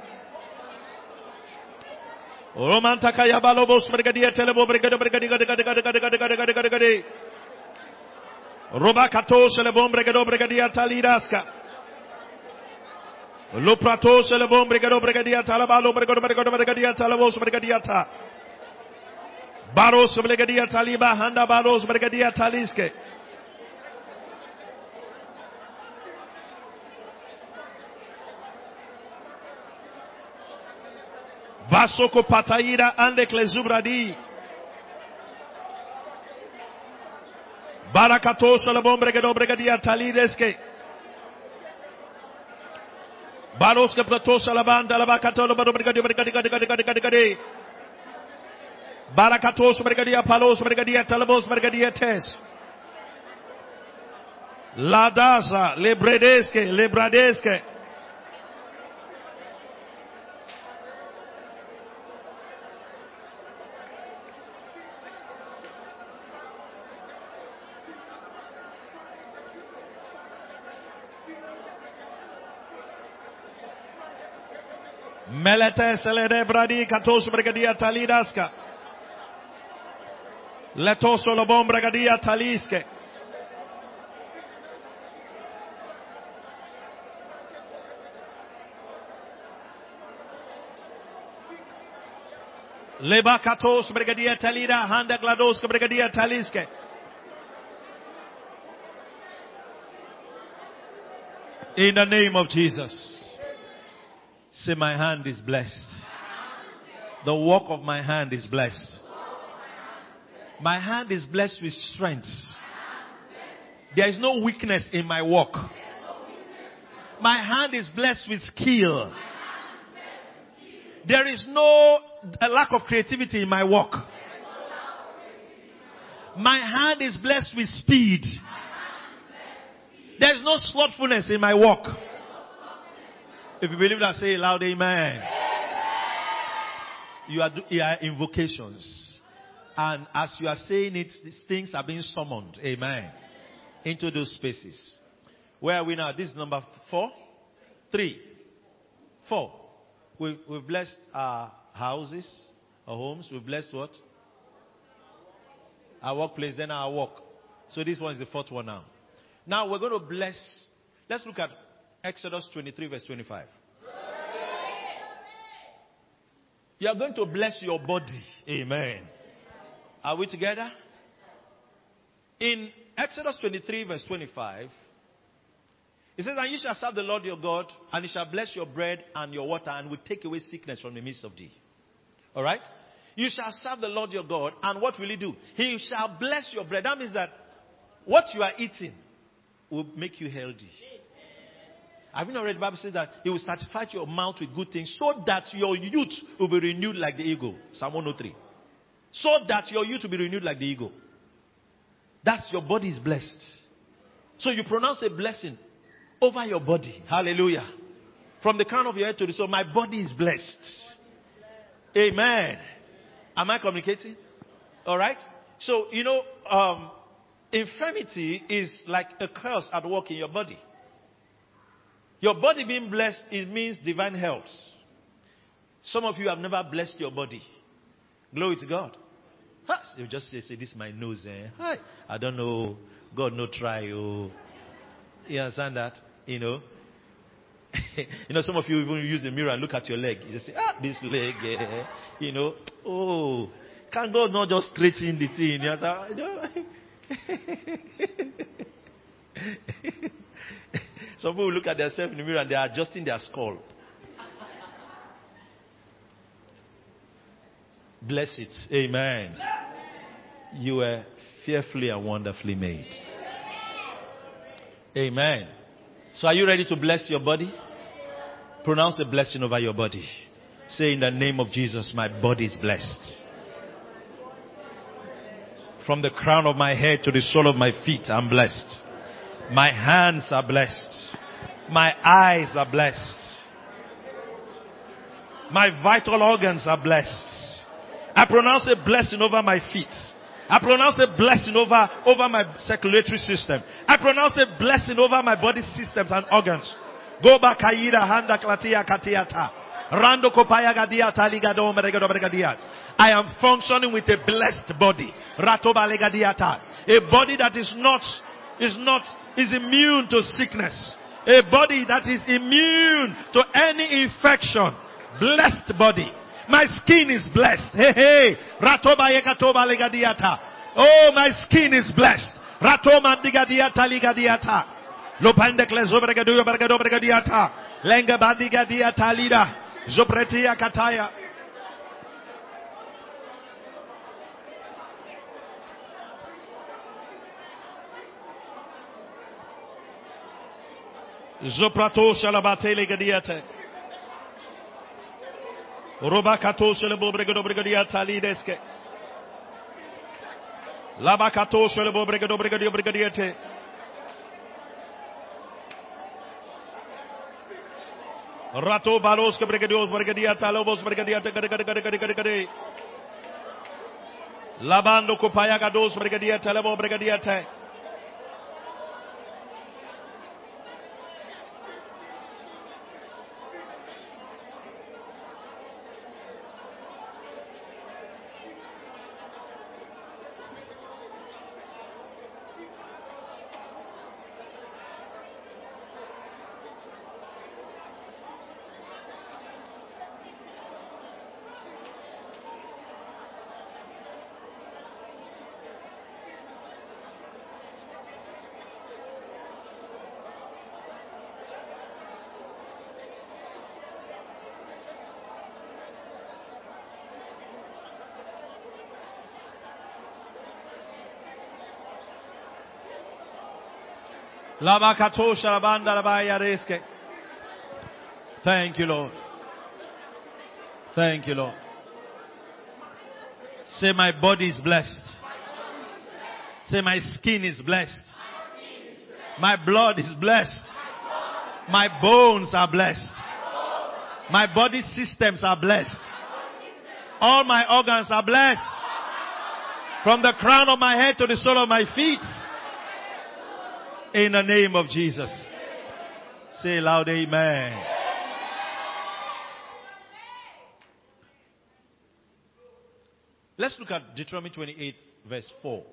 Romanta Kayabalo Bosbregadia Telebo Brigade Brigade Robacato Celebom Brigado Brigadia Talidaska. Loprato Celebom Brigado Brigadia Talabalo Brigado Brigado Brigadia Talabos Brigadiata. Baros Brigadia Taliba Handa Baros Brigadiata Taliske. Vasoko pataira ande klezubradi. Barakatosha lebom bregado bregadia talideske. Baroska platosha labanda labakatolo baro bregadio bregadio bregadio bregadio bregadio. Barakatosha bregadia palos bregadia talabos bregadia tes. Ladaza lebredeske lebradeske. Melete selede katos taliske. Leba katos talida handa glados brigadia taliske. In the name of Jesus. Say, my hand is blessed. The work of my hand is blessed. My hand is blessed with strength. There is no weakness in my work. My hand is blessed with skill. There is no lack of creativity in my work. My hand is blessed with speed. There is no slothfulness in my work. If you believe that, say it loud, amen. You are, you are invocations. And as you are saying it, these things are being summoned, amen, into those spaces. Where are we now? This is number four? Three? Four. We, we've blessed our houses, our homes. We've blessed what? Our workplace, then our work. So this one is the fourth one now. Now we're going to bless. Let's look at Exodus 23, verse 25. You are going to bless your body. Amen. Are we together? In Exodus 23, verse 25, it says, And you shall serve the Lord your God, and he shall bless your bread and your water, and will take away sickness from the midst of thee. All right? You shall serve the Lord your God, and what will he do? He shall bless your bread. That means that what you are eating will make you healthy. Have you not read the Bible says that he will satisfy your mouth with good things so that your youth will be renewed like the eagle. Psalm 103. So that your youth will be renewed like the eagle. That's your body is blessed. So you pronounce a blessing over your body. Hallelujah. From the crown of your head to the soul, my body is blessed. Amen. Am I communicating? All right. So you know, um, infirmity is like a curse at work in your body. Your body being blessed, it means divine health. Some of you have never blessed your body. Glory to God. You just say, say, this is my nose. Eh? Hi. I don't know. God no try. Oh. You understand that? You know? you know, some of you even use a mirror and look at your leg. You just say, ah, this leg. Eh. You know? Oh. Can God not just straighten the thing? You understand? Some people look at themselves in the mirror and they are adjusting their skull. Bless it. Amen. You were fearfully and wonderfully made. Amen. So are you ready to bless your body? Pronounce a blessing over your body. Say in the name of Jesus, my body is blessed. From the crown of my head to the sole of my feet, I'm blessed. My hands are blessed. My eyes are blessed. My vital organs are blessed. I pronounce a blessing over my feet. I pronounce a blessing over, over my circulatory system. I pronounce a blessing over my body systems and organs. Go back Handa Klatia Katiata. Rando. I am functioning with a blessed body. Ratoba Legadiata. A body that is not is not, is immune to sickness. A body that is immune to any infection. Blessed body. My skin is blessed. Hey, hey. Ratoba yekatoba legadiata. Oh, my skin is blessed. Ratoma digadiata ligadiata. Lopandekle zobregaduyo bergado bergadiata. Lenga badigadiata lida. Zopretia kataya. Zoprato shalabate legadiate. Robakato shalabo brigadiata lideske. Labakato shalabo brigadio brigadiate. Rato balos ke brigadios brigadiata lobos brigadiata gade gade gade gade gade gade. Labando kupaya gados brigadiata lebo brigadiata. Thank you, Lord. Thank you, Lord. Say, my body is blessed. Say, my skin is blessed. My blood is blessed. My bones are blessed. My body systems are blessed. All my organs are blessed. From the crown of my head to the sole of my feet. In the name of Jesus. Say loud, Amen. Let's look at Deuteronomy 28, verse 4.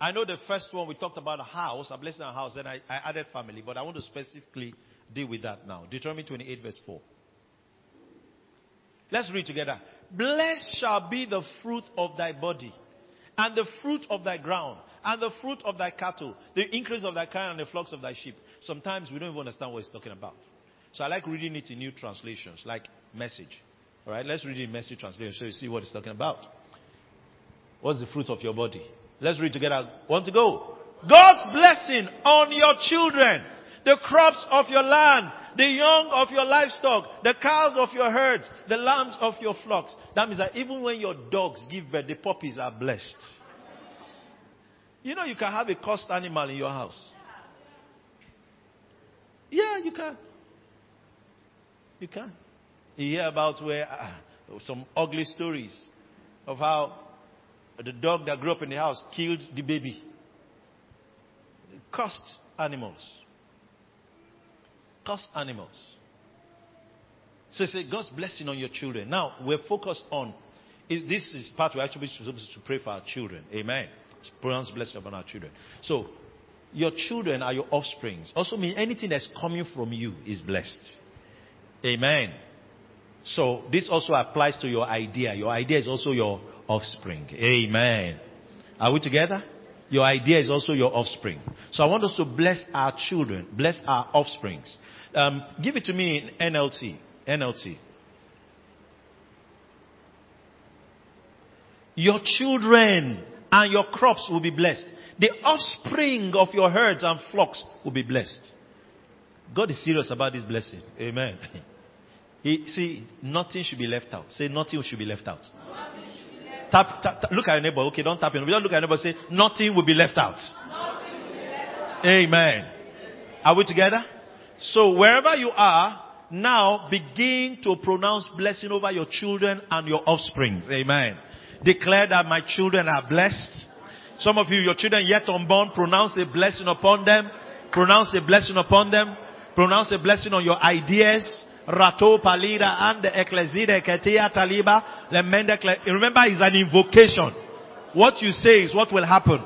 I know the first one we talked about a house, a blessing a house, then I, I added family, but I want to specifically deal with that now. Deuteronomy 28, verse 4. Let's read together. Blessed shall be the fruit of thy body, and the fruit of thy ground, and the fruit of thy cattle, the increase of thy kind, and the flocks of thy sheep. Sometimes we don't even understand what he's talking about. So I like reading it in new translations, like message. All right, let's read it in message translation so you see what he's talking about. What's the fruit of your body? Let's read together. Want to go? God's blessing on your children, the crops of your land, the young of your livestock, the cows of your herds, the lambs of your flocks. That means that even when your dogs give birth, the puppies are blessed. You know, you can have a cursed animal in your house. Yeah, you can. You can. You hear about where uh, some ugly stories of how the dog that grew up in the house killed the baby. Cursed animals. Cursed animals. So say God's blessing on your children. Now we're focused on is this is part we're actually supposed to pray for our children. Amen. Pronounce blessing upon our children. So your children are your offsprings. Also mean anything that's coming from you is blessed. Amen. So this also applies to your idea. Your idea is also your offspring. Amen. Are we together? Your idea is also your offspring. So I want us to bless our children, bless our offsprings. Um, give it to me in NLT. NLT. Your children and your crops will be blessed. The offspring of your herds and flocks will be blessed. God is serious about this blessing. Amen. He, see, nothing should be left out. Say, nothing should be left out. Tap, tap, tap, look at your neighbor. Okay, don't tap your neighbor. Don't look at your neighbor. Say, nothing will be left out. Amen. Are we together? So wherever you are, now begin to pronounce blessing over your children and your offspring. Amen. Declare that my children are blessed. Some of you, your children yet unborn, pronounce a blessing upon them. Pronounce a blessing upon them. Pronounce a blessing on your ideas. Rato palida and the taliba. Remember, it's an invocation. What you say is what will happen.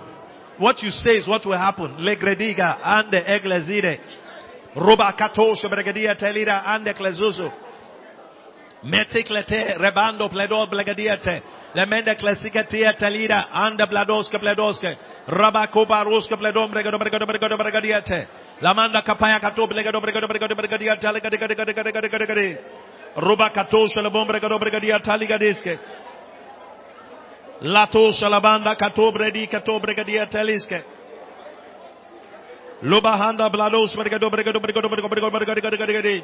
What you say is what will happen. Legrediga and the eglezide. Ruba katosha bregadia telida and the klezuzu. Meticlete, rebando pledo blegadiete, lemende klesiketie telida, anda bladoske bledoske, rabakuba ruske pledom bregado bregado bregado bregadiete, lamanda kapaya katu blegado bregado bregado bregadiete, legadigadigadigadigadigadi, ruba katu shalabom bregado bregadiete, ligadiske, latu shalabanda katu bredi katu bregadiete, liske, lubahanda blados bregado bregado bregado bregado bregado bregado bregado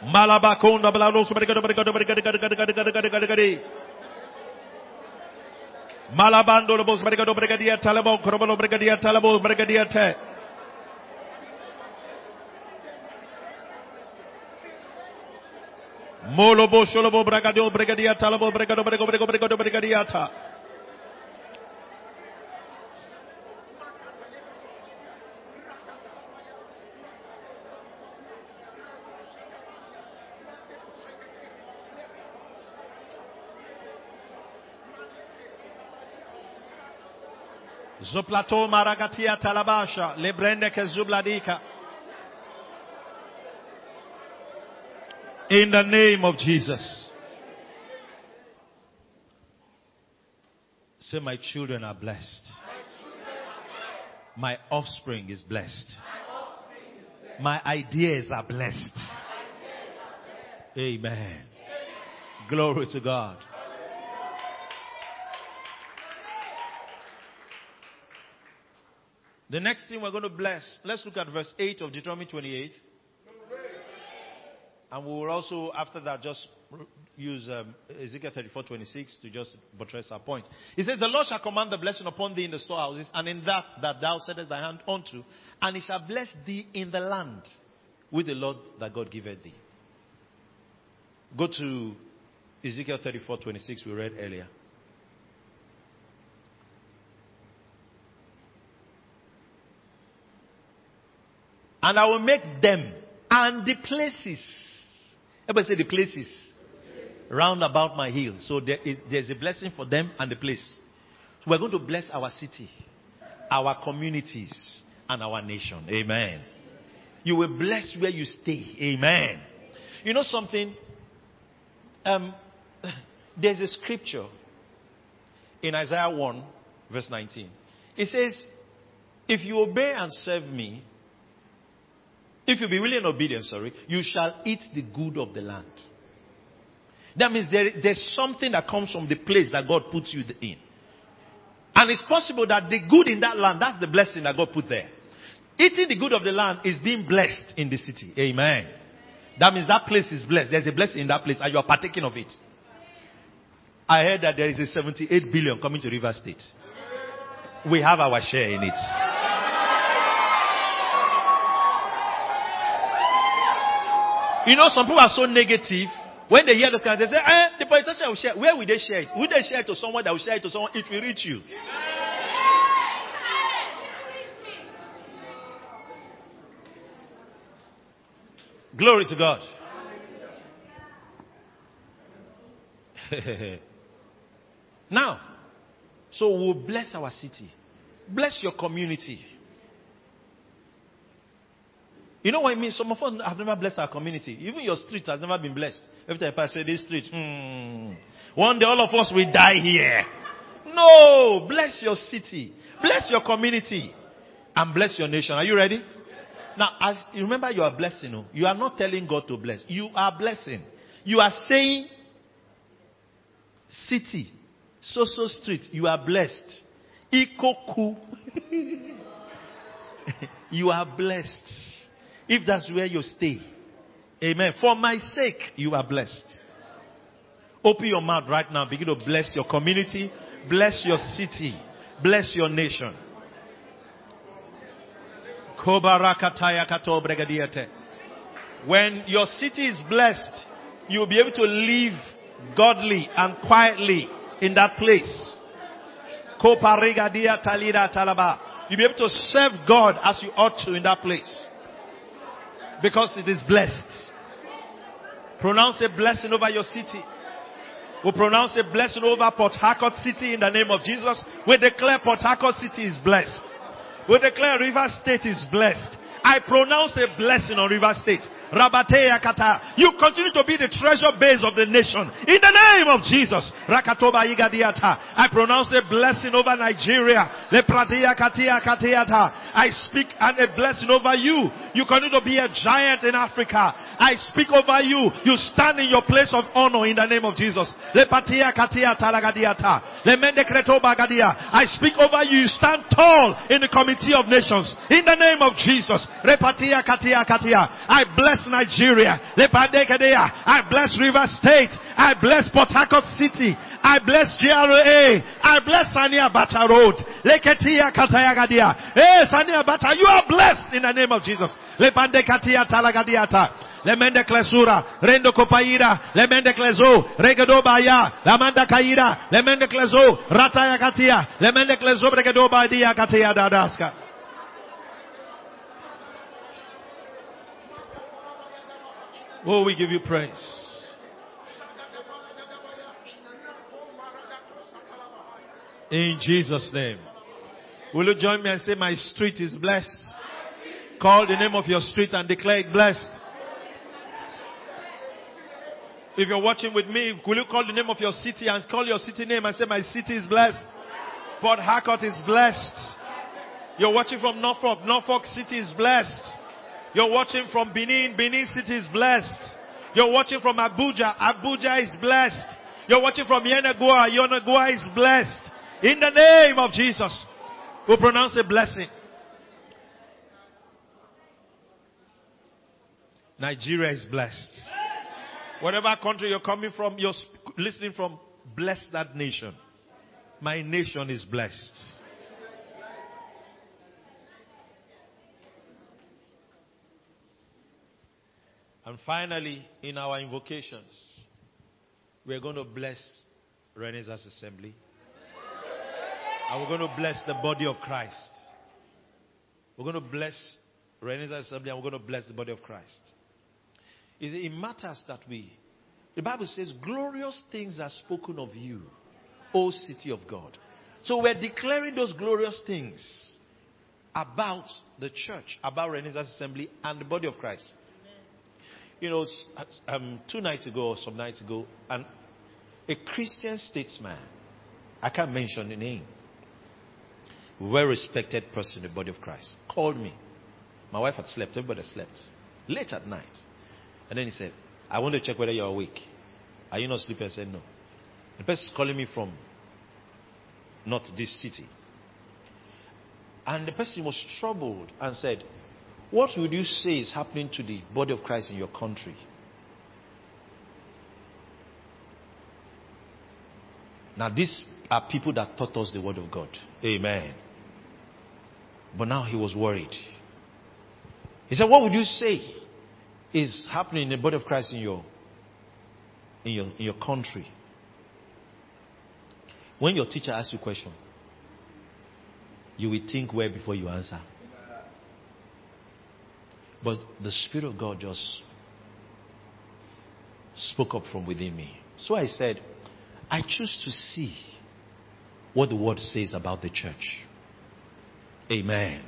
Malabakonda belalung semerikade merikade merikade merikade merikade merikade merikade Malabando lobos merikade merikade dia talabo kromolo merikade dia talabo merikade dia te Molobo sholobo merikade merikade dia talabo merikade merikade merikade merikade merikade dia ta Zoplato maragatia talabasha lebrende zubladika. In the name of Jesus. Say, my children are blessed. My offspring is blessed. My ideas are blessed. Amen. Glory to God. The next thing we're going to bless, let's look at verse 8 of Deuteronomy 28. And we will also, after that, just use um, Ezekiel 34 26 to just buttress our point. He says, The Lord shall command the blessing upon thee in the storehouses, and in that that thou settest thy hand unto, and he shall bless thee in the land with the Lord that God giveth thee. Go to Ezekiel 34 26, we read earlier. And I will make them and the places. Everybody say the places. Round about my hill. So there is, there's a blessing for them and the place. So we're going to bless our city, our communities, and our nation. Amen. You will bless where you stay. Amen. You know something? Um, there's a scripture in Isaiah 1, verse 19. It says, If you obey and serve me, if you be willing and obedient, sorry, you shall eat the good of the land. That means there, there's something that comes from the place that God puts you in. And it's possible that the good in that land, that's the blessing that God put there. Eating the good of the land is being blessed in the city. Amen. That means that place is blessed. There's a blessing in that place and you are partaking of it. I heard that there is a 78 billion coming to River State. We have our share in it. You know, some people are so negative. When they hear this kind, they say, eh, the politician will share. Where will they share it? Will they share it to someone that will share it to someone? It will reach you. Glory to God. now, so we'll bless our city. Bless your community. You know what I mean? Some of us have never blessed our community. Even your street has never been blessed. Every time I say this street, hmm, one day all of us will die here. No, bless your city, bless your community, and bless your nation. Are you ready? Now, as you remember, you are blessing. Oh. You are not telling God to bless. You are blessing. You are saying, city, so so street, you are blessed. Ikoku, you are blessed. If that's where you stay. Amen. For my sake, you are blessed. Open your mouth right now. Begin to bless your community, bless your city, bless your nation. When your city is blessed, you will be able to live godly and quietly in that place. You'll be able to serve God as you ought to in that place because it is blessed. Pronounce a blessing over your city. We pronounce a blessing over Port Harcourt City in the name of Jesus. We declare Port Harcourt City is blessed. We declare River State is blessed. I pronounce a blessing on River State. Rabatea kata. You continue to be the treasure base of the nation. In the name of Jesus. Rakatoba. I pronounce a blessing over Nigeria. Lepratia katia katiata. I speak and a blessing over you. You continue to be a giant in Africa. I speak over you. You stand in your place of honor in the name of Jesus. I speak over you. You stand tall in the committee of nations. In the name of Jesus. I bless Nigeria. I bless River State. I bless Port Harcourt City. I bless GRA. I bless Sani Abacha Road. Leketia Katayagadia. Hey, eh, Sania Bacha, you are blessed in the name of Jesus. Lepande Katia Talagadiata. Lemende klesura, rendo kopaira, lemende klezo, regedo baya, lamanda kaira, lemende klezo, rataya katia, lemende klezo bregedo badia katia dadaska. Oh, we give you praise. In Jesus' name. Will you join me and say, My street is blessed? Call the name of your street and declare it blessed. If you're watching with me, will you call the name of your city and call your city name and say, My city is blessed? Port Harcourt is blessed. You're watching from Norfolk, Norfolk City is blessed. You're watching from Benin, Benin City is blessed. You're watching from Abuja, Abuja is blessed. You're watching from Yenagoa, Yenagoa is blessed. In the name of Jesus, we pronounce a blessing. Nigeria is blessed. Whatever country you're coming from, you're listening from, bless that nation. My nation is blessed. And finally, in our invocations, we're going to bless Renaissance Assembly. And we're going to bless the body of Christ. We're going to bless Renaissance Assembly and we're going to bless the body of Christ. It matters that we. The Bible says, glorious things are spoken of you, O city of God. So we're declaring those glorious things about the church, about Renaissance Assembly and the body of Christ. You know, um, two nights ago or some nights ago, an, a Christian statesman, I can't mention the name, well respected person in the body of Christ, called me. My wife had slept, everybody slept. Late at night. And then he said, I want to check whether you're awake. Are you not sleeping? I said, No. The person is calling me from not this city. And the person was troubled and said, What would you say is happening to the body of Christ in your country? Now, these are people that taught us the word of God. Amen. But now he was worried. He said, What would you say is happening in the body of Christ in your in your in your country? When your teacher asks you a question, you will think well before you answer. But the Spirit of God just spoke up from within me. So I said, I choose to see what the Word says about the church. Amen.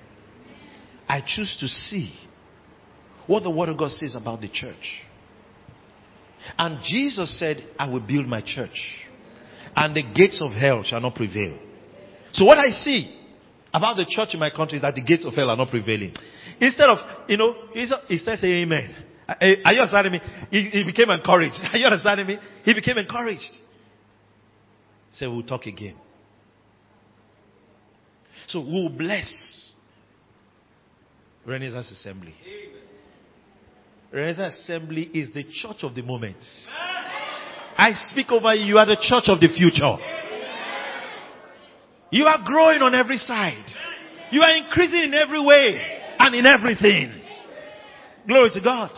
I choose to see what the Word of God says about the church. And Jesus said, I will build my church, and the gates of hell shall not prevail. So what I see about the church in my country is that the gates of hell are not prevailing. Instead of, you know, he started saying amen. Are you understanding me? He, he became encouraged. Are you understanding me? He became encouraged. Say, we'll talk again. So we'll bless Renaissance Assembly. Renaissance Assembly is the church of the moment. I speak over you. You are the church of the future. You are growing on every side. You are increasing in every way and in everything. Glory to God.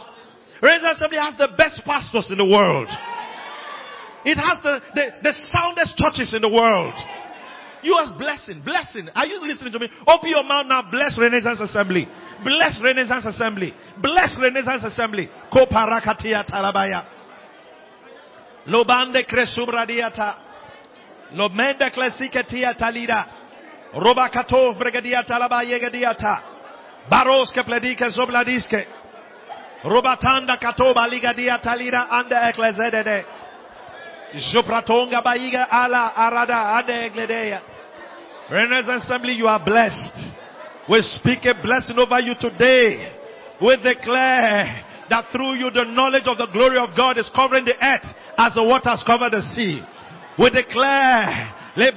Renaissance Assembly has the best pastors in the world. It has the, the, the soundest churches in the world. You are blessing, blessing. Are you listening to me? Open your mouth now. Bless Renaissance Assembly. Bless Renaissance Assembly. Bless Renaissance Assembly. Koparakatia talabaya. Lobande cresubradiata. Lomenda classicatia talida. Robakato bregadiata laba yegadiata. Baros que pledike zobladiske. Robatanda katoba ligadia talida ande eklezedede. Jopratonga baiga ala arada ande egledeya. Renaissance Assembly, you are blessed. We speak a blessing over you today. We declare that through you the knowledge of the glory of God is covering the earth as the waters cover the sea. We declare. No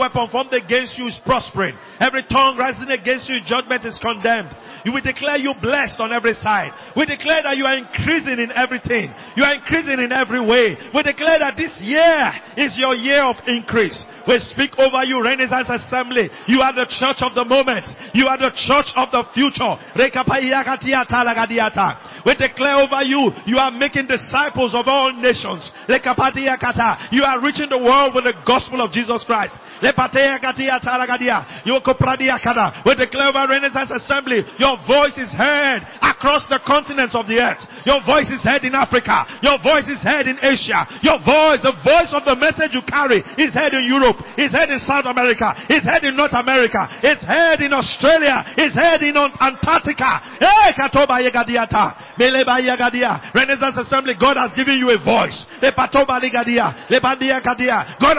weapon formed against you is prospering. Every tongue rising against you in judgment is condemned. Will declare you blessed on every side. We declare that you are increasing in everything. You are increasing in every way. We declare that this year is your year of increase. We speak over you, Renaissance Assembly. You are the church of the moment. You are the church of the future. We declare over you, you are making disciples of all nations. You are reaching the world with the gospel of Jesus Christ. We declare over Renaissance Assembly, your voice is heard across the continents of the earth. Your voice is heard in Africa. Your voice is heard in Asia. Your voice, the voice of the message you carry is heard in Europe. It's heard in South America. It's heard in North America. It's heard in Australia. It's heard in Antarctica. Renaissance Assembly, God has given you a voice. God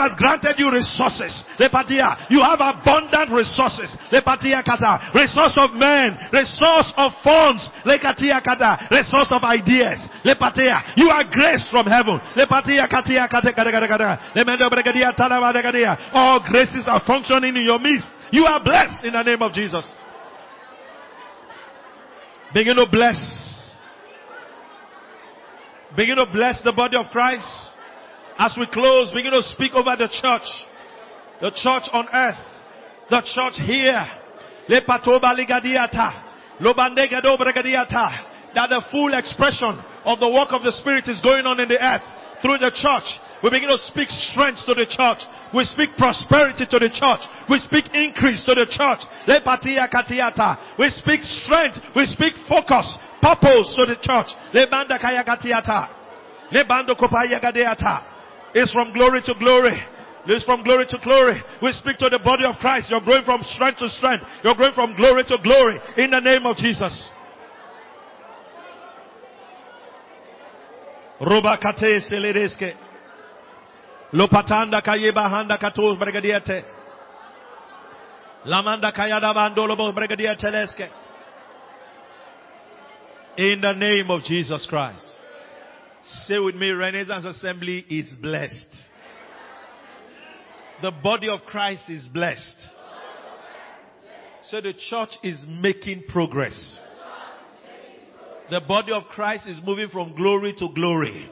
has granted you resources. You have abundant resources. Resource of men. Resource of funds. Lekatia Kata. Resource of ideas. Lepatia. You are grace from heaven. Lepatia Katia Kata Kata Kata. All graces are functioning in your midst. You are blessed in the name of Jesus. Begin to bless. Begin to bless the body of Christ. As we close, begin to speak over the church. The church on earth. The church here. Lepatoba ligadiata. That the full expression of the work of the Spirit is going on in the earth through the church. We begin to speak strength to the church. We speak prosperity to the church. We speak increase to the church. We speak strength. We speak focus, purpose to the church. It's from glory to glory. It's from glory to glory. We speak to the body of Christ. You're growing from strength to strength. You're growing from glory to glory. In the name of Jesus. Lopatanda kayeba handa bregadiete. Lamanda kayada bandolobo. In the name of Jesus Christ. Say with me, Renaissance Assembly is blessed. The body of Christ is blessed. So the church is making progress. The body of Christ is moving from glory to glory.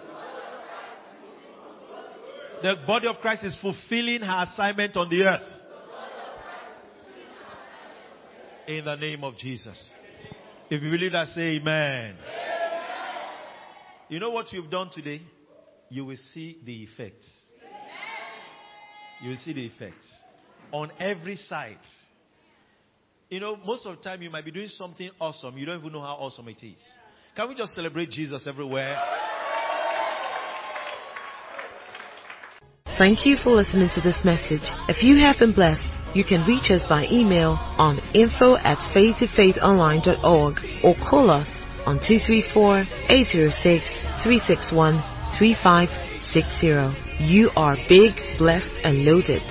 The body of Christ is fulfilling her assignment on the earth. In the name of Jesus. If you believe that, say amen. You know what you've done today? You will see the effects. You will see the effects on every side. You know, most of the time you might be doing something awesome. You don't even know how awesome it is. Can we just celebrate Jesus everywhere? Thank you for listening to this message. If you have been blessed, you can reach us by email on info at faith2faithonline.org or call us on 234-806-361-3560. You are big, blessed, and loaded.